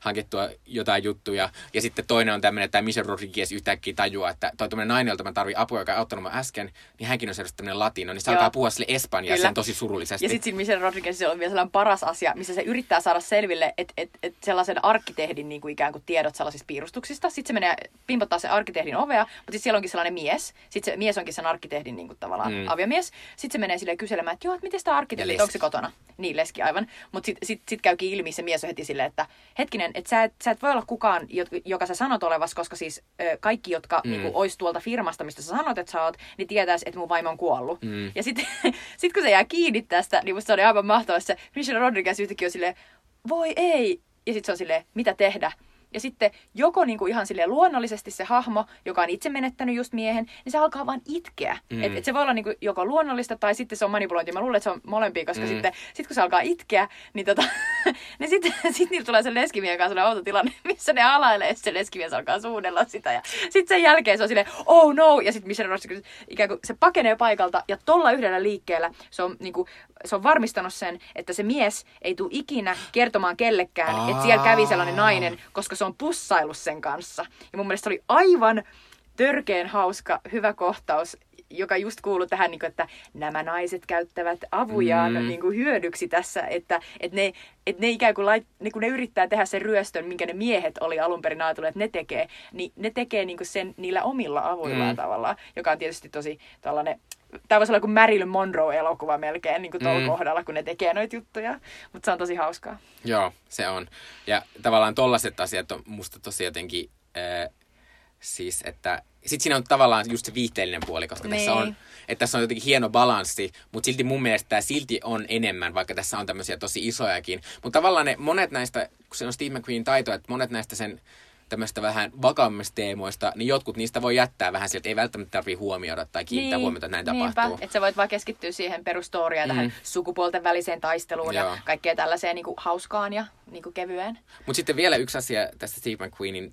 hankittua jotain juttuja. Ja sitten toinen on tämmöinen, että Michelle Rodriguez yhtäkkiä tajuaa, että toi tämmöinen nainen, jolta mä tarvin apua, joka auttanut mua äsken, niin hänkin on selvästi tämmöinen latino. Niin se Joo. alkaa puhua sille espanjaa sen tosi surullisesti. Ja sitten Michelle Rodriguezilla on vielä sellainen paras asia, missä se yrittää saada selville, että et, et sellaisen arkkitehdin niin kuin ikään kuin tiedot sellaisista piirustuksista. Sitten se menee pimpottaa se arkkitehdin ovea, mutta sitten siellä onkin sellainen mies. Sitten se mies onkin sen arkkitehdin niin kuin tavallaan Mm. aviomies. Sitten se menee silleen kyselemään, että joo, että miten tämä Ja arkkitehti, onko se kotona? Niin, leski aivan. Mutta sitten sit, sit käykin ilmi se mies on heti silleen, että hetkinen, että sä, et- sä et voi olla kukaan, joka sä sanot olevas, koska siis ö, kaikki, jotka Mm. mm. niin ois tuolta firmasta, mistä sä sanot, että sä oot, niin tietäis, että mun vaimo on kuollut. Mm. Ja sitten sit kun se jää kiinni tästä, niin musta se oli aivan mahtavaa. Se Michelle Rodriguez yhtäkkiä on silleen, voi ei. Ja sitten se on silleen, mitä tehdä? Ja sitten joko niinku ihan sille luonnollisesti se hahmo, joka on itse menettänyt just miehen, niin se alkaa vaan itkeä. Mm. Et, et se voi olla niinku joko luonnollista tai sitten se on manipulointi. Mä luulen, että se on molempia, koska Mm. sitten sit kun se alkaa itkeä, niin, tota, niin sitten sit niillä tulee se leskimiehen kanssa outo tilanne, missä ne alailee, ja se leskimies alkaa suudella sitä. Ja sitten sen jälkeen se on silleen, oh no, ja sitten Michelle Rodriguez ikään kuin se pakenee paikalta, ja tolla yhdellä liikkeellä se on, niinku, se on varmistanut sen, että se mies ei tule ikinä kertomaan kellekään, että siellä kävi sellainen nainen, koska se on pussaillut sen kanssa. Ja mun mielestä se oli aivan törkeen hauska, hyvä kohtaus, joka just kuuluu tähän, niin kuin, että nämä naiset käyttävät avujaan Mm. niin kuin hyödyksi tässä, että, että, ne, että ne ikään kuin, lait, niin kuin ne yrittää tehdä sen ryöstön, minkä ne miehet oli alun perin ajatellut, että ne tekee, niin ne tekee niin kuin sen niillä omilla avuillaan Mm. tavallaan, joka on tietysti tosi tällainen, tämä voisi olla kuin Marilyn Monroe-elokuva melkein niin kuin tuolla Mm. mm. kohdalla, kun ne tekee noita juttuja, mutta se on tosi hauskaa. Joo, se on. Ja tavallaan tollaset asiat on musta tosi jotenkin, äh, siis että, sit siinä on tavallaan just se viihteellinen puoli, koska tässä Niin. on, että tässä on jotenkin hieno balanssi, mutta silti mun mielestä tämä silti on enemmän, vaikka tässä on tämmöisiä tosi isojakin. Mutta tavallaan ne monet näistä, kun se on Steve McQueen taito, että monet näistä sen tämmöistä vähän vakaammista teemoista, niin jotkut niistä voi jättää vähän sieltä, ei välttämättä tarvitse huomioida tai kiinnittää niin, huomiota, että näin niinpä, tapahtuu. että sä voit vaan keskittyä siihen perustoriaan, mm. tähän sukupuolten väliseen taisteluun Joo. ja kaikkeen tällaiseen niin kuin hauskaan ja niin kuin kevyeen. Mutta sitten vielä yksi asia tästä Steve McQueenin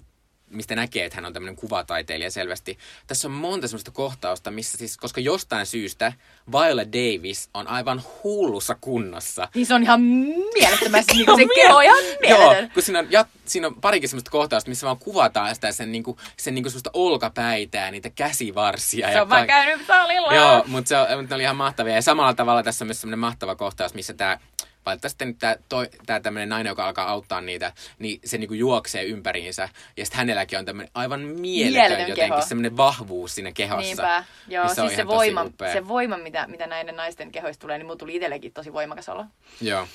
mistä näkee, että hän on tämmöinen kuvataiteilija selvästi. Tässä on monta semmoista kohtausta, missä siis, koska jostain syystä Viola Davis on aivan hullussa kunnossa. Niin se on ihan mielettömästi, niin kuin se keho ihan mieletön. Joo, kun siinä on, ja, siinä on parikin semmoista kohtausta, missä vaan kuvataan sitä sen, niin kuin, sen niin kuin semmoista olkapäitä ja niitä käsivarsia. Se ja on vaan käynyt salilla. Joo, mutta se, on, mutta ne oli ihan mahtavia. Ja samalla tavalla tässä on myös semmoinen mahtava kohtaus, missä tämä valitettavasti nyt tämä, toi, tämä tämmöinen nainen, joka alkaa auttaa niitä, niin se niinku juoksee ympäriinsä. Ja sitten hänelläkin on tämmöinen aivan mieletön, mieletön jotenkin keho. semmoinen vahvuus siinä kehossa. Niinpä. Joo, siis se, se voima, se voima mitä, mitä näiden naisten kehoista tulee, niin mulla tuli itsellekin tosi voimakas olla. Joo.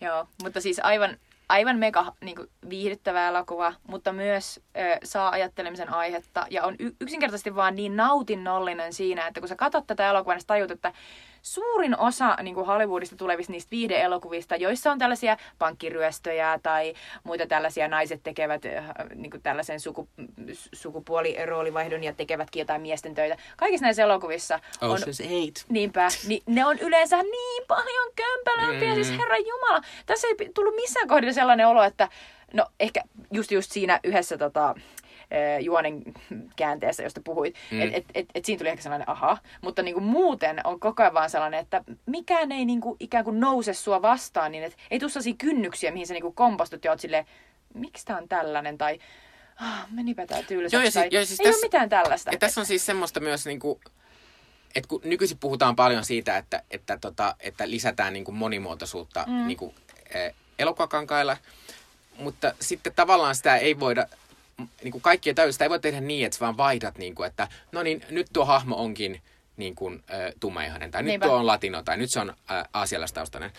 Joo, mutta siis aivan, aivan mega niin kuin, viihdyttävä elokuva, mutta myös ö, saa ajattelemisen aihetta ja on y- yksinkertaisesti vaan niin nautinnollinen siinä, että kun sä katsot tätä elokuvaa, niin tajut, että suurin osa niin kuin Hollywoodista tulevista niistä viihdeelokuvista, joissa on tällaisia pankkiryöstöjä tai muita tällaisia naiset tekevät äh, niin kuin tällaisen suku, sukupuoliroolivaihdon ja tekevätkin jotain miesten töitä. Kaikissa näissä elokuvissa on... Ocean's Eight. Niinpä. Niin ne on yleensä niin paljon kömpälämpiä, mm. siis herra Jumala. Tässä ei tullut missään kohdassa sellainen olo, että no ehkä just just siinä yhdessä tota, juonen käänteessä, josta puhuit. Mm. Että et, et, et siinä tuli ehkä sellainen aha. Mutta niinku muuten on koko ajan vaan sellainen, että mikään ei niinku ikään kuin nouse sua vastaan, niin että ei tule kynnyksiä, mihin sä niinku kompostut ja oot silleen, miksi tää on tällainen, tai ah, menipä tää tylsäksi, joo, siis, joo, siis ei tässä, ole mitään tällaista. Ja tässä on siis semmoista myös niinku, että kun nykyisin puhutaan paljon siitä, että, että, tota, että lisätään niinku monimuotoisuutta mm. niinku, eh, elokuvakankailla, mutta sitten tavallaan sitä ei voida niin kuin kaikkia täysin, ei voi tehdä niin, että vaan vaihdat, niin kuin, että no niin, nyt tuo hahmo onkin niin kuin, äh, tummaihoinen, tai Niinpä. nyt tuo on latino, tai nyt se on äh, aasialaistaustainen.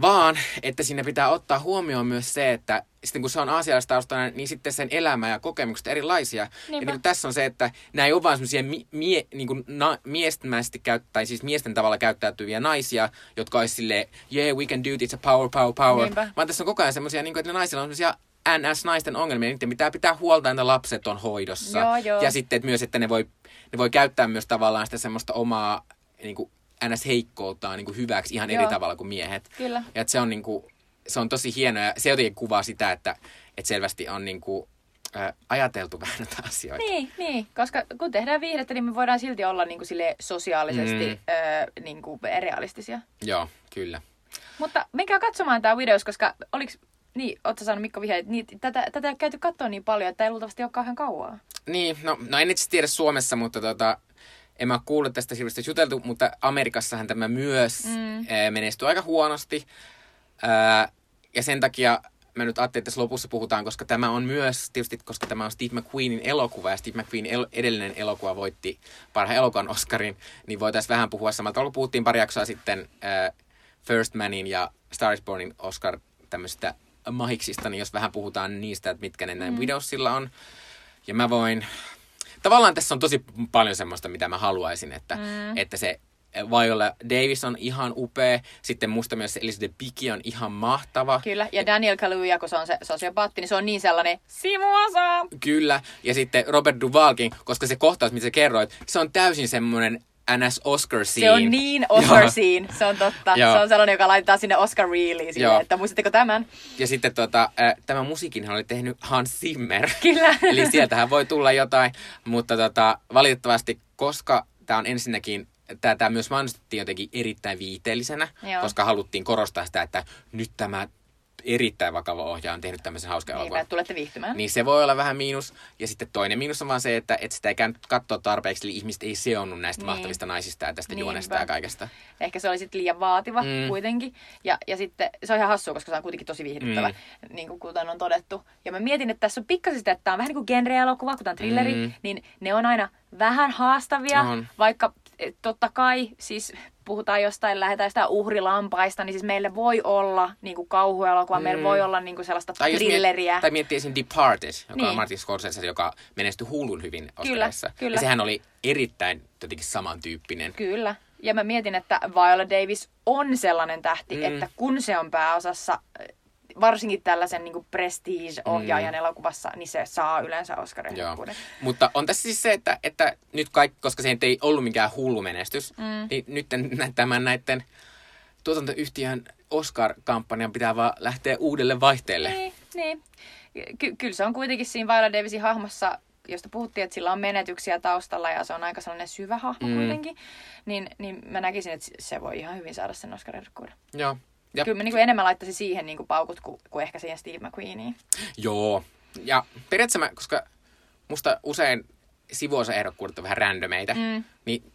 Vaan, että sinne pitää ottaa huomioon myös se, että sitten kun se on aasialaistaustainen, niin sitten sen elämä ja kokemukset erilaisia. Niinpä. Ja niin kuin tässä on se, että nämä ei ole vain semmoisia mie, mie, niin kuin na, miestämäisesti käyt, tai siis miesten tavalla käyttäytyviä naisia, jotka olisi silleen, yeah, we can do this, a power, power, power. Niinpä. Vaan tässä on koko ajan semmoisia, niin kuin, että naisilla on semmoisia NS-naisten ongelmia, niiden pitää pitää huolta, että lapset on hoidossa. Joo, joo. Ja sitten että myös, että ne voi, ne voi käyttää myös tavallaan sitä semmoista omaa niin kuin NS-heikkouttaan niin kuin hyväksi ihan joo. eri tavalla kuin miehet. Kyllä. Ja että se on, niin kuin, se on tosi hienoa ja se jotenkin kuvaa sitä, että, että selvästi on niin kuin, ajateltu vähän näitä asioita. Niin, niin, koska kun tehdään viihdettä, niin me voidaan silti olla niin kuin sille sosiaalisesti mm. ää, niin kuin realistisia. Joo, kyllä. Mutta menkää katsomaan tämä videos, koska oliko niin, ootko saanut Mikko vihjeet? Niin, tätä, tätä on käyty katsoa niin paljon, että ei luultavasti ole kauhean kauaa. Niin, no, no en itse tiedä Suomessa, mutta tota, en mä kuullut tästä hirveästi juteltu, mutta Amerikassahan tämä myös mm. ää, menestyy aika huonosti. Ää, ja sen takia mä nyt ajattelin, että tässä lopussa puhutaan, koska tämä on myös, tietysti koska tämä on Steve McQueenin elokuva, ja Steve McQueenin el- edellinen elokuva voitti parhaan elokuvan Oscarin, niin voitaisiin vähän puhua samalta. Kun puhuttiin pari jaksoa sitten ää, First Manin ja Star is Bornin Oscar tämmöistä mahiksista, niin jos vähän puhutaan niistä, että mitkä ne näin mm. videosilla on. Ja mä voin... Tavallaan tässä on tosi paljon semmoista, mitä mä haluaisin, että, mm. että se Viola Davis on ihan upea. Sitten musta myös Elizabeth Piki on ihan mahtava. Kyllä, ja Daniel Kaluuya, kun se on se sosiopaatti, niin se on niin sellainen simuasa. Kyllä, ja sitten Robert Duvalkin, koska se kohtaus, mitä sä kerroit, se on täysin semmoinen NS Oscar scene. Se on niin Oscar scene, se on totta. Se on sellainen, joka laitetaan sinne Oscar Reeliin sille, että muistatteko tämän? Ja sitten tota, äh, tämän musiikin oli tehnyt Hans Zimmer. Kyllä. Eli sieltähän voi tulla jotain, mutta tota, valitettavasti, koska tämä on ensinnäkin Tämä myös mainostettiin jotenkin erittäin viiteellisenä, Joo. koska haluttiin korostaa sitä, että nyt tämä erittäin vakava ohjaaja on tehnyt tämmöisen hauskan niin, elokuvan. tulette viihtymään. Niin se voi olla vähän miinus. Ja sitten toinen miinus on vaan se, että, että sitä ei käynyt katsoa tarpeeksi, eli ihmiset ei seonnut näistä niin. mahtavista naisista ja tästä Niinpä. juonesta ja kaikesta. Ehkä se oli sitten liian vaativa mm. kuitenkin. Ja, ja sitten se on ihan hassua, koska se on kuitenkin tosi viihdyttävä, mm. niin kuin kuten on todettu. Ja mä mietin, että tässä on pikkasen sitä, että tämä on vähän niin kuin genre-elokuva, kun tämä on thrilleri, mm. niin ne on aina vähän haastavia, on. vaikka eh, totta kai siis puhutaan jostain, lähdetään sitä uhrilampaista, niin siis meille voi olla niin kuin kauhuelokuva, mm. meillä voi olla niin kuin sellaista tai thrilleriä. Miet, tai miettii esim. Departed, joka niin. on Martin Scorsese, joka menestyi huulun hyvin Oscarissa. Kyllä, kyllä. Ja sehän oli erittäin jotenkin samantyyppinen. Kyllä. Ja mä mietin, että Viola Davis on sellainen tähti, mm. että kun se on pääosassa, varsinkin tällaisen niin prestige-ohjaajan mm. elokuvassa, niin se saa yleensä Oscarin. Mutta on tässä siis se, että, että nyt kaikki, koska se ei ollut mikään hullu menestys, mm. niin nyt tämän näiden tuotantoyhtiön Oscar-kampanjan pitää vaan lähteä uudelle vaihteelle. Niin, niin. Ky- kyllä se on kuitenkin siinä Viola Davisin hahmossa josta puhuttiin, että sillä on menetyksiä taustalla ja se on aika sellainen syvä hahmo mm. kuitenkin, niin, niin mä näkisin, että se voi ihan hyvin saada sen Oscar Joo. Ja... Kyllä mä niin kuin enemmän laittaisin siihen niin kuin paukut kuin, kuin ehkä siihen Steve McQueeniin. Joo. Ja periaatteessa mä, koska musta usein sivuosa ehdokkuudet on vähän randomeita, mm. niin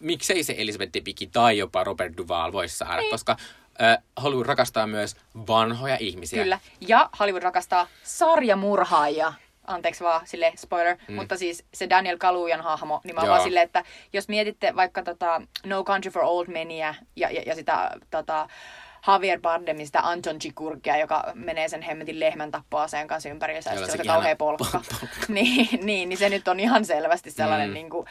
miksei se Elizabeth Debicki tai jopa Robert Duval voisi saada, niin. koska äh, Hollywood rakastaa myös vanhoja ihmisiä. Kyllä, ja Hollywood rakastaa sarjamurhaajia anteeksi vaan, sille spoiler, mm. mutta siis se Daniel Kaluujan hahmo, niin mä vaan silleen, että jos mietitte vaikka tota No Country for Old Menia ja, ja, ja sitä tota, Javier Bardemin sitä Anton Chikurkia, joka menee sen hemmetin lehmän tappoaseen kanssa ympäri ja se on se kauhea polkka. niin, niin, niin, se nyt on ihan selvästi sellainen mm. niin kuin,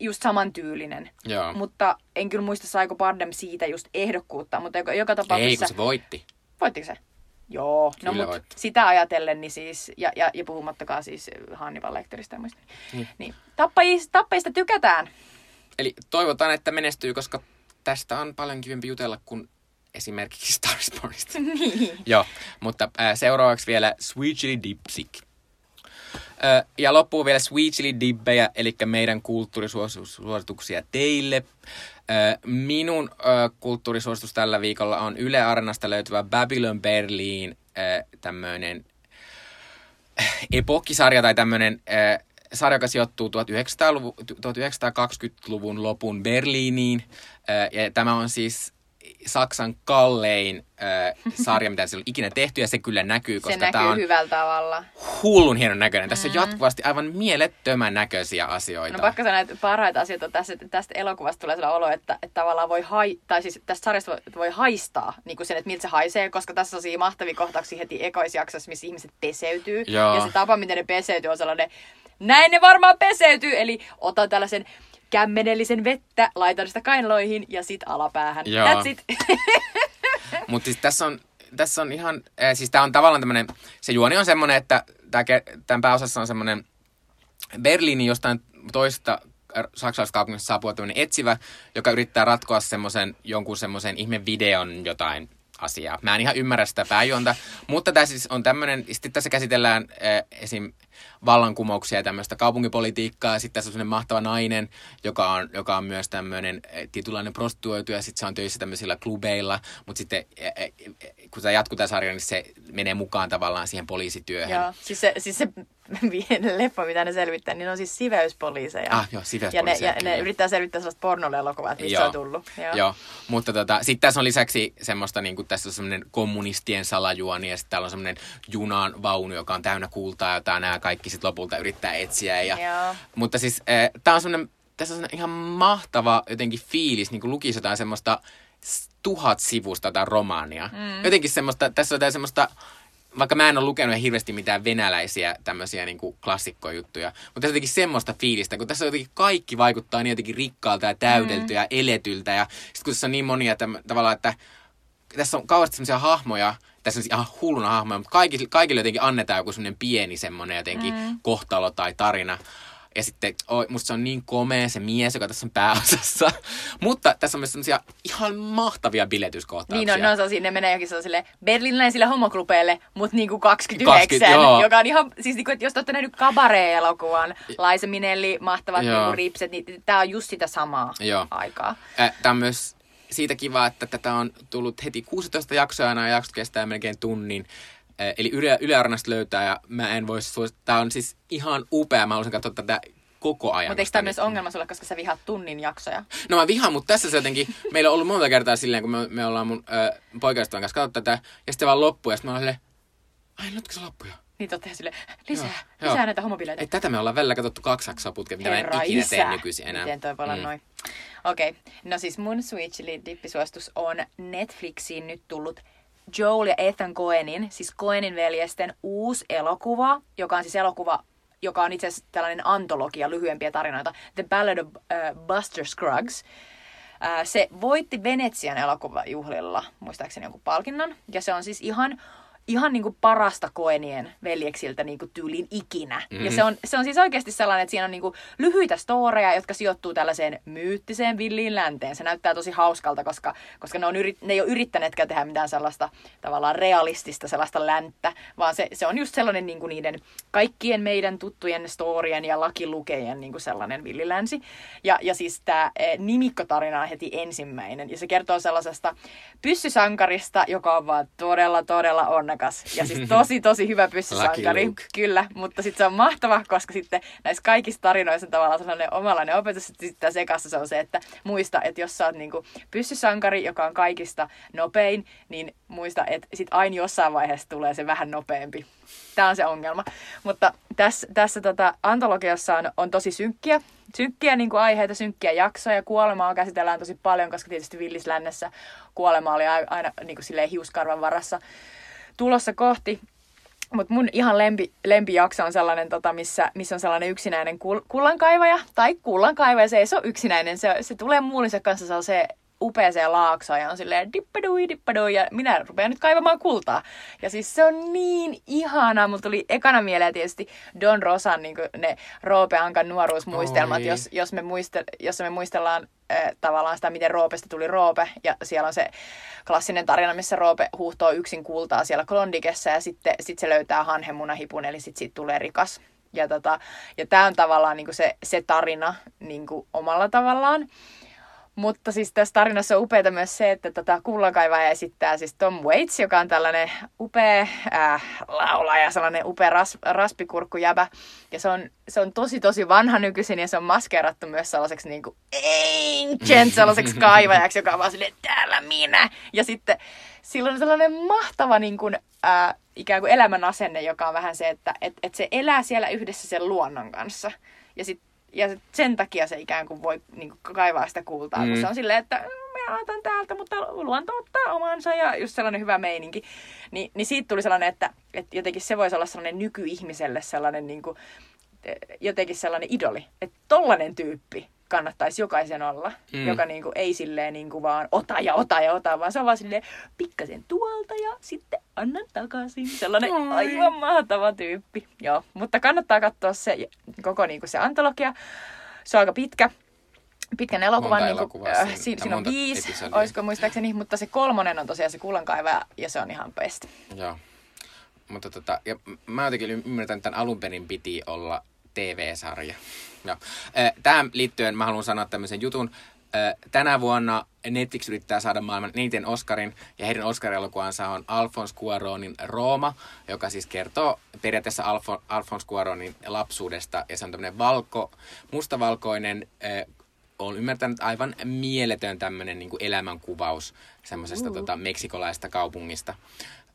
just samantyylinen. Joo. Mutta en kyllä muista saiko Bardem siitä just ehdokkuutta, mutta joka, joka tapauksessa... Ei, kun se voitti. Voittiko se? Joo, no mutta sitä ajatellen, niin siis, ja, ja, ja puhumattakaan siis Hannibal Lecteristä ja muista. Niin. niin. Tappajista, tappajista tykätään. Eli toivotaan, että menestyy, koska tästä on paljon kivempi jutella kuin esimerkiksi Star Sportista. niin. Joo, mutta äh, seuraavaksi vielä Sweet Chili Dipsic. Äh, ja loppuu vielä Sweet Chili Dibbejä, eli meidän kulttuurisuosituksia teille. Äh, minun äh, kulttuurisuositus tällä viikolla on Yle Arnasta löytyvä Babylon Berlin äh, tämmöinen epokkisarja tai tämmöinen sarja, joka sijoittuu 1920-luvun lopun Berliiniin. Ja tämä on siis Saksan kallein äh, sarja, mitä siellä on ikinä tehty, ja se kyllä näkyy, koska se tämä on hyvällä tavalla. hullun hienon näköinen. Tässä mm-hmm. on jatkuvasti aivan mielettömän näköisiä asioita. No pakko sanoa, että parhaita asioita on tässä, että tästä elokuvasta tulee sellainen olo, että, että tavallaan voi, hai, tai siis tästä sarjasta voi, voi haistaa niin kuin sen, että miltä se haisee, koska tässä on siinä mahtavia kohtauksia heti ekoisjaksossa, missä ihmiset peseytyy. Joo. Ja se tapa, miten ne peseytyy, on sellainen, näin ne varmaan peseytyy. Eli otan tällaisen kämmenellisen vettä, laitan sitä kainaloihin ja sit alapäähän. Joo. That's it. Mutta siis tässä on, tässä on ihan, äh, siis tää on tavallaan tämmönen, se juoni on semmonen, että tämän pääosassa on semmonen Berliinin jostain toista saksalaiskaupungissa saapua tämmöinen etsivä, joka yrittää ratkoa semmoisen, jonkun semmoisen ihme videon jotain asiaa. Mä en ihan ymmärrä sitä pääjuonta, mutta tässä siis on tämmöinen, sitten tässä käsitellään äh, esim vallankumouksia ja tämmöistä kaupunkipolitiikkaa. Sitten tässä on sellainen mahtava nainen, joka on, joka on myös tämmöinen eh, tietynlainen prostituoitu ja sitten se on töissä tämmöisillä klubeilla. Mutta sitten eh, kun tämä jatkuu tämä sarja, niin se menee mukaan tavallaan siihen poliisityöhön. Joo, siis se, siis se leffa, mitä ne selvittää, niin on siis siveyspoliiseja. Ah, joo, siveyspoliiseja. Ja ne, ja ne yrittää selvittää sellaista pornolelokuvaa, että mistä joo. on tullut. Joo, joo. mutta tota, sitten tässä on lisäksi semmoista, niin kuin tässä on semmoinen kommunistien salajuoni ja sitten täällä on semmoinen junan vaunu, joka on täynnä kultaa, jota nämä kaikki sitten lopulta yrittää etsiä. Ja, joo. Mutta siis äh, tämä on semmoinen, tässä on ihan mahtava jotenkin fiilis, niin kuin lukisi jotain semmoista tuhat sivusta tai romaania. Mm. Jotenkin semmoista, tässä on jotain semmoista vaikka mä en ole lukenut hirveästi mitään venäläisiä tämmöisiä niin kuin klassikkojuttuja, mutta tässä on jotenkin semmoista fiilistä, kun tässä jotenkin kaikki vaikuttaa niin jotenkin rikkaalta ja täydeltä mm. ja eletyltä. Ja sitten kun tässä on niin monia täm, tavallaan, että tässä on kauheasti semmoisia hahmoja, tässä on ihan hulluna hahmoja, mutta kaikille, kaikille jotenkin annetaan joku semmoinen pieni semmoinen jotenkin mm. kohtalo tai tarina. Ja sitten oi, musta se on niin komea se mies, joka tässä on pääosassa. Mutta tässä on myös sellaisia ihan mahtavia biletyskohtauksia. Niin on, no, on ne menee jokin sellaisille berlinläisille homoklubeille, mutta niin kuin 29, 20, joka on ihan, siis niin kuin, että jos te olette nähnyt kabaree-elokuvan, Laisa Minelli, mahtavat niin kuin ripset, niin tämä on just sitä samaa joo. aikaa. Tämä on myös siitä kiva, että tätä on tullut heti 16 jaksoa ja nämä jaksot kestää melkein tunnin. Eli Yle, Yle Arnasta löytää ja mä en voi suosittaa. Tämä on siis ihan upea. Mä haluaisin katsoa tätä koko ajan. Mutta eikö tämä myös ongelma sulle, koska sä vihaat tunnin jaksoja? No mä vihaan, mutta tässä se jotenkin, meillä on ollut monta kertaa silleen, kun me, me ollaan mun äh, poikaystävän kanssa katsottu tätä, ja sitten vaan loppuu, ja sitten mä oon silleen, ai nytkö se loppu jo? Niin totta sille, lisää, joo, lisää joo. näitä homobileitä. Ei, tätä me ollaan välillä katsottu kaksi jaksoa putkeen, mitä Herra mä en ikinä isä. tee nykyisin enää. Miten toi voi olla mm. noin? Okei, okay. no siis mun Sweet Chili dippisuositus on Netflixiin nyt tullut Joel ja Ethan Coenin, siis Coenin veljesten uusi elokuva, joka on siis elokuva, joka on itse asiassa tällainen antologia, lyhyempiä tarinoita, The Ballad of uh, Buster Scruggs. Uh, se voitti Venetsian elokuvajuhlilla, muistaakseni jonkun palkinnon, ja se on siis ihan ihan niinku parasta koenien veljeksiltä niinku tyylin ikinä. Mm-hmm. Ja se on, se on siis oikeasti sellainen, että siinä on niinku lyhyitä storeja, jotka sijoittuu tällaiseen myyttiseen villiin länteen. Se näyttää tosi hauskalta, koska, koska ne, on yrit, ne ei ole yrittäneetkään tehdä mitään sellaista tavallaan realistista sellaista länttä, vaan se, se on just sellainen niinku niiden kaikkien meidän tuttujen storien ja lakilukejien niinku sellainen villilänsi. Ja, ja siis tämä e, nimikkotarina on heti ensimmäinen. Ja se kertoo sellaisesta pyssysankarista, joka on vaan todella, todella onnekas. Ja siis tosi, tosi hyvä pyssysankari. Kyllä, mutta sitten se on mahtava, koska sitten näissä kaikissa tarinoissa on tavallaan sellainen omalainen opetus, että sitten sekassa se on se, että muista, että jos sä oot niinku pyssysankari, joka on kaikista nopein, niin muista, että sit aina jossain vaiheessa tulee se vähän nopeampi. Tämä on se ongelma. Mutta tässä, tässä tota, antologiassa on, on tosi synkkiä, synkkiä niin kuin aiheita, synkkiä jaksoja. Kuolemaa käsitellään tosi paljon, koska tietysti Villislännessä kuolema oli aina niin kuin hiuskarvan varassa tulossa kohti. Mutta mun ihan lempi, lempijakso on sellainen, tota, missä, missä on sellainen yksinäinen kul- kullankaivaja. Tai kullankaivaja, se ei se ole yksinäinen. Se, se tulee muulisen kanssa se upeeseen laaksoon ja on silleen dippadui, dippadui ja minä rupean nyt kaivamaan kultaa. Ja siis se on niin ihanaa. Mulla tuli ekana mieleen tietysti Don Rosan niin ne Roope Ankan nuoruusmuistelmat, jos, jos, me muistel, jos me muistellaan äh, tavallaan sitä, miten Roopesta tuli Roope. Ja siellä on se klassinen tarina, missä Roope huuhtoo yksin kultaa siellä Klondikessa ja sitten sit se löytää hanhemunahipun, eli sitten siitä tulee rikas. Ja, tota, ja tämä on tavallaan niin se, se tarina niin omalla tavallaan. Mutta siis tässä tarinassa on upeaa myös se, että tota kullankaivaja esittää siis Tom Waits, joka on tällainen upea äh, laulaja, sellainen upea ras, raspikurkkujäbä. Ja se on, se on tosi tosi vanha nykyisin ja se on maskerattu myös sellaiseksi niin kuin ancient, sellaiseksi kaivajaksi, joka on vaan silleen, täällä minä. Ja sitten sillä on sellainen mahtava niin kuin, äh, ikään kuin elämän asenne, joka on vähän se, että et, et se elää siellä yhdessä sen luonnon kanssa. Ja sitten ja sen takia se ikään kuin voi niin kuin kaivaa sitä kultaa, mm. kun se on silleen, että mä otan täältä, mutta luonto ottaa omansa ja just sellainen hyvä meininki. Ni, niin siitä tuli sellainen, että, että jotenkin se voisi olla sellainen nykyihmiselle sellainen niin kuin, jotenkin sellainen idoli. Että tollainen tyyppi kannattaisi jokaisen olla, mm. joka niinku, ei silleen niinku vaan ota ja ota ja ota, vaan se on vaan silleen pikkasen tuolta ja sitten annan takaisin. Sellainen Oi. aivan mahtava tyyppi. Joo, mutta kannattaa katsoa se koko niinku, se antologia. Se on aika pitkä. Pitkän elokuvan, niin kuin, äh, siinä, siinä on viisi, episodia. olisiko muistaakseni, mutta se kolmonen on tosiaan se kullankaiva ja se on ihan best. Joo. Mutta tota, ja mä jotenkin ymmärrän, että tämän alun perin piti olla TV-sarja. No. Tähän liittyen mä haluan sanoa tämmöisen jutun. Tänä vuonna Netflix yrittää saada maailman eniten Oscarin, ja heidän Oscar-elokuvansa on Alphonse Cuaronin Rooma, joka siis kertoo periaatteessa Alfo, Alphonse Cuaronin lapsuudesta, ja se on tämmöinen valko, mustavalkoinen, on ymmärtänyt aivan mieletön tämmöinen niin elämänkuvaus semmoisesta uh. tota, meksikolaista kaupungista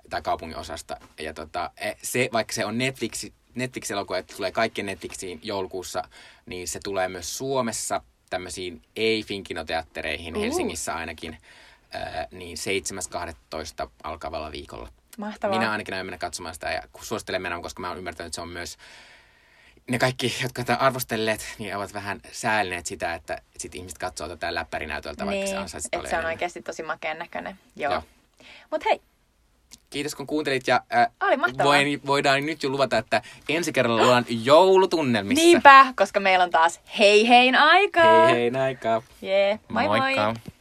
tai kaupungin osasta. Ja tota, e, se, vaikka se on Netflix, Netflix-elokuva, että tulee kaikkien Netflixiin joulukuussa, niin se tulee myös Suomessa tämmöisiin ei-finkinoteattereihin, uh. Helsingissä ainakin, ää, niin 7.12. alkavalla viikolla. Mahtavaa. Minä ainakin näin mennä katsomaan sitä ja suosittelen mennä, koska mä oon ymmärtänyt, että se on myös ne kaikki, jotka tätä arvostelleet, niin ovat vähän säällineet sitä, että sit ihmiset katsoo tätä läppärinäytöltä, niin, vaikka se ansaisi paljon se on oikeasti tosi makeen näköinen. Joo. Joo. Mut hei, Kiitos kun kuuntelit ja äh, Oli mahtavaa. voin, voidaan nyt jo luvata, että ensi kerralla ollaan joulutunnelmissa. Niinpä, koska meillä on taas hei hein aikaa. Hei hein aikaa. Jee, yeah. moi Moikka. moi.